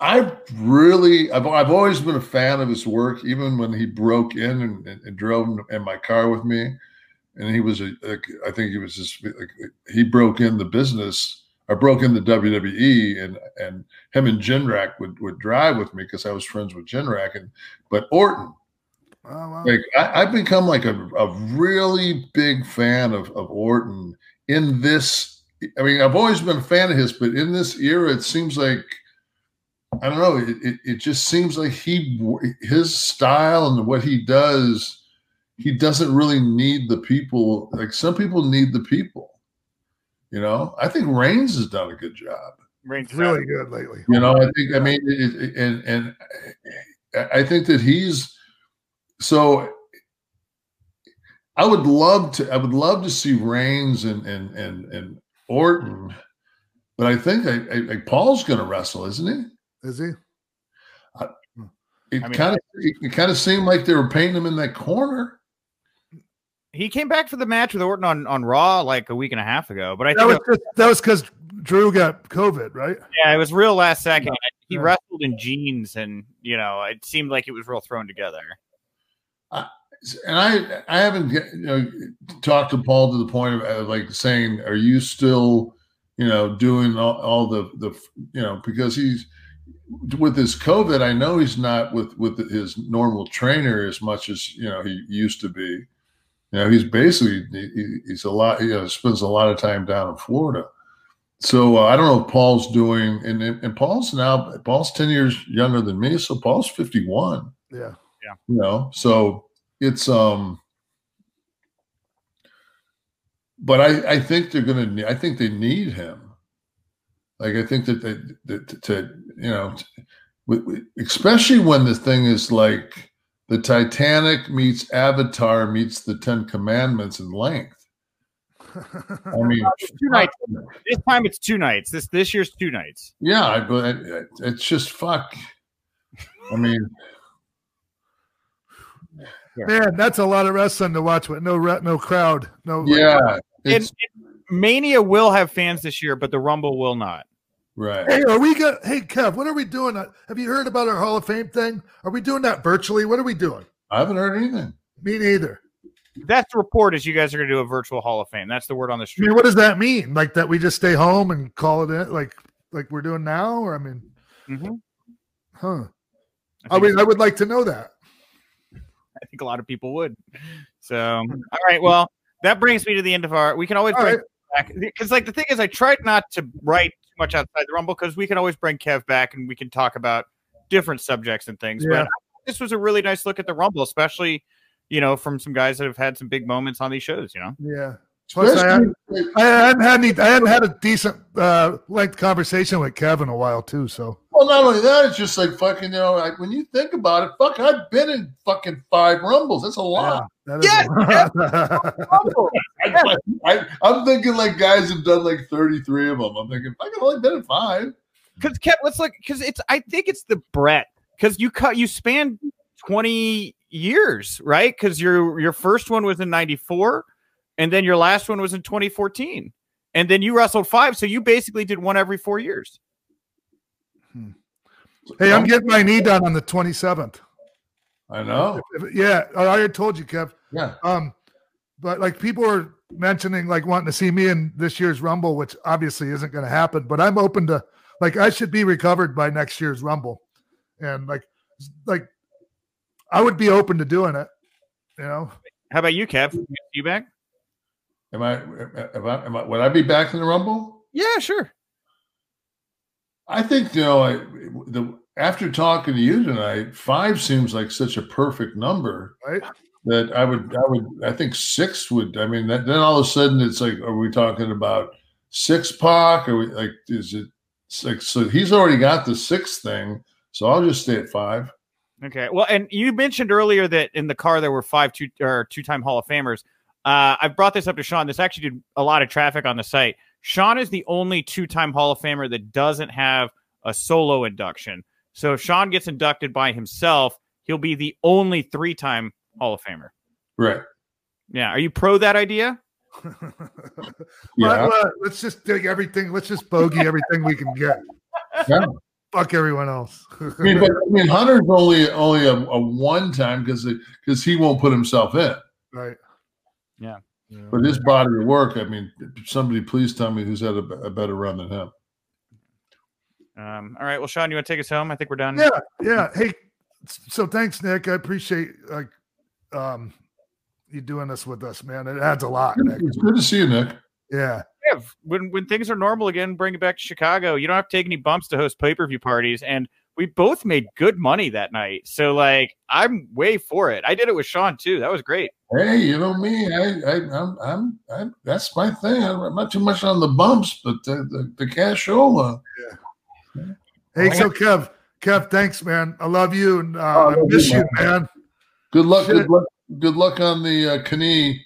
I've really I've I've always been a fan of his work, even when he broke in and, and, and drove in, my car with me. And he was a, a I think he was just like he broke in the business I broke in the WWE and and him and Jindrak would would drive with me because I was friends with Jindrak and but Orton Oh, wow. like I, I've become like a, a really big fan of of Orton in this. I mean, I've always been a fan of his, but in this era, it seems like I don't know. It it, it just seems like he his style and what he does. He doesn't really need the people. Like some people need the people. You know, I think Reigns has done a good job. Reigns really good lately. You know, I think I mean, it, it, and and I think that he's so. I would love to. I would love to see Reigns and and and and Orton, but I think I, I, I Paul's going to wrestle, isn't he? Is he? Hmm. It I mean, kind of it kind of seemed like they were painting him in that corner. He came back for the match with Orton on, on Raw like a week and a half ago, but I That think was just, that was because Drew got COVID, right? yeah, it was real last second. He Yeah. wrestled in jeans, and you know, it seemed like it was real thrown together. And I I haven't you know talked to Paul to the point of uh, like saying, are you still you know doing all, all the the you know because he's with this COVID, I know he's not with with his normal trainer as much as you know he used to be. You know, he's basically he, he's a lot. You know, spends a lot of time down in Florida. So uh, I don't know if Paul's doing, and and Paul's now Paul's ten years younger than me, so Paul's fifty one. Yeah, You know, so it's um. But I I think they're gonna. I think they need him. Like I think that they that to you know, especially when the thing is like the Titanic meets Avatar meets the Ten Commandments in length. I mean, [LAUGHS] Two nights. This time it's two nights. This this year's two nights. yeah, I, but it- it's just fuck. I mean, man, that's a lot of wrestling to watch with no re- no crowd, no. like- yeah, And, it's and Mania will have fans this year, but the Rumble will not. right. Hey, are we going Hey, Kev, what are we doing? Uh, Have you heard about our Hall of Fame thing? Are we doing that virtually? What are we doing? I haven't heard anything. Me neither. That's the report. Is you guys are going to do a virtual Hall of Fame? That's the word on the street. I street. mean, what does that mean? Like that we just stay home and call it in, like like we're doing now? Or I mean, Mhm. huh? I I mean, I would like to know that. [LAUGHS] I think a lot of people would. So, all hmm. right. Well, that brings me to the end of our. We can always All bring right. back because, like, the thing is, I tried not to write too much outside the Rumble because we can always bring Kev back and we can talk about different subjects and things. Yeah. But this was a really nice look at the Rumble, especially you know from some guys that have had some big moments on these shows. You know. Yeah. Plus, I, had, I, hadn't had any, I hadn't had a decent uh, length conversation with Kevin a while too. So Well, not only that, it's just like fucking, you know, like when you think about it, fuck, I've been in fucking five rumbles. That's a lot. that is Yes, a- [LAUGHS] I, I, I'm thinking like guys have done like 33 of them. I'm thinking, fuck, I've only been in five. because Kev, let's look because it's I think it's the breadth because you cut you span twenty years right because your your first one was in ninety four, and then your last one was in twenty fourteen, and then you wrestled five, so you basically did one every four years. hey, I'm getting my knee done on the 27th. I know. Yeah, I already told you, Kev. Yeah. Um, but like people are mentioning like wanting to see me in this year's Rumble, which obviously isn't going to happen. But I'm open to like I should be recovered by next year's Rumble, and like like I would be open to doing it. You know, How about you, Kev? You- You back? Am I, am I, am I, would I be back in the rumble? Yeah, sure. I think, you know, I, the, after talking to you tonight, five seems like such a perfect number. right? that I would, I would, I think six would. I mean, that, then all of a sudden it's like, are we talking about six pack? Are we like, is it six? So he's already got the six thing. So I'll just stay at five. Okay. Well, and you mentioned earlier that in the car there were five two or two time Hall of Famers. Uh, I brought this up to Sean. This actually did a lot of traffic on the site. Sean is the only two time Hall of Famer that doesn't have a solo induction. So if Sean gets inducted by himself, he'll be the only three time Hall of Famer. Right. Yeah. Are you pro that idea? [LAUGHS] Yeah. But, uh, let's just dig everything. Let's just bogey everything we can get. Yeah. Fuck everyone else. [LAUGHS] I mean, but I mean, Hunter's only only a, a one time because because he won't put himself in. right. Yeah. But his body of work, I mean, somebody please tell me who's had a, a better run than him. Um, all right. Well, Sean, you want to take us home? I think we're done. Yeah, yeah. Hey, so thanks, Nick. I appreciate like um you doing this with us, man. It adds a lot. Nick. It's good to see you, Nick. Yeah. Yeah, when when things are normal again, bring it back to Chicago. You don't have to take any bumps to host pay per view parties, and we both made good money that night. So like, I'm way for it. I did it with Sean too. That was great. Hey, you know me. I, I, I'm, I'm, I'm that's my thing. I'm not too much on the bumps, but the, the, the cashola. Hey, so Kev, Kev, thanks, man. I love you and uh, Oh, I miss you, you, man. Good luck. Shit. Good luck. Good luck on the uh, Knie.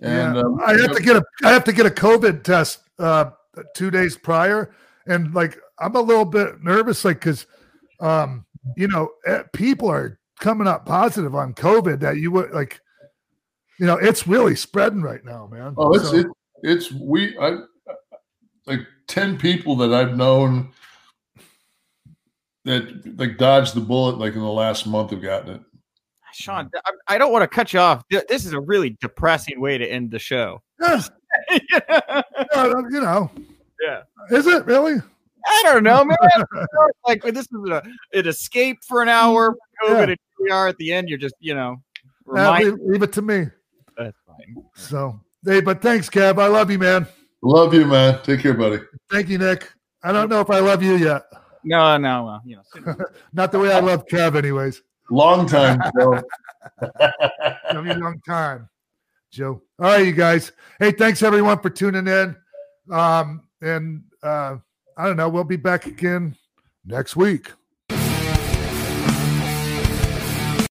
And yeah. uh, I have to get a I have to get a COVID test uh two days prior, and like I'm a little bit nervous, like because um you know eh, people are coming up positive on COVID that you would like. You know, it's really spreading right now, man. Oh, it's So- it, it's we I like ten people that I've known that like dodged the bullet like in the last month have gotten it. Sean, I, I don't want to cut you off. This is a really depressing way to end the show. Yeah, [LAUGHS] uh, you know. Yeah. Is it really? I don't know, man. like this is a, an escape for an hour. COVID Yeah. and here we are at the end. You're just, you know, remind. leave, leave it to me. That's fine. So, hey, but thanks, Kev. I love you, man. Love you, man. Take care, buddy. Thank you, Nick. I don't know if I love you yet. No, no, well, you know. [LAUGHS] Not the way I love Kev, anyways. Long time, [LAUGHS] Joe. Love you long time, Joe. All right, you guys. Hey, thanks everyone for tuning in. Um, and uh, I don't know, we'll be back again next week.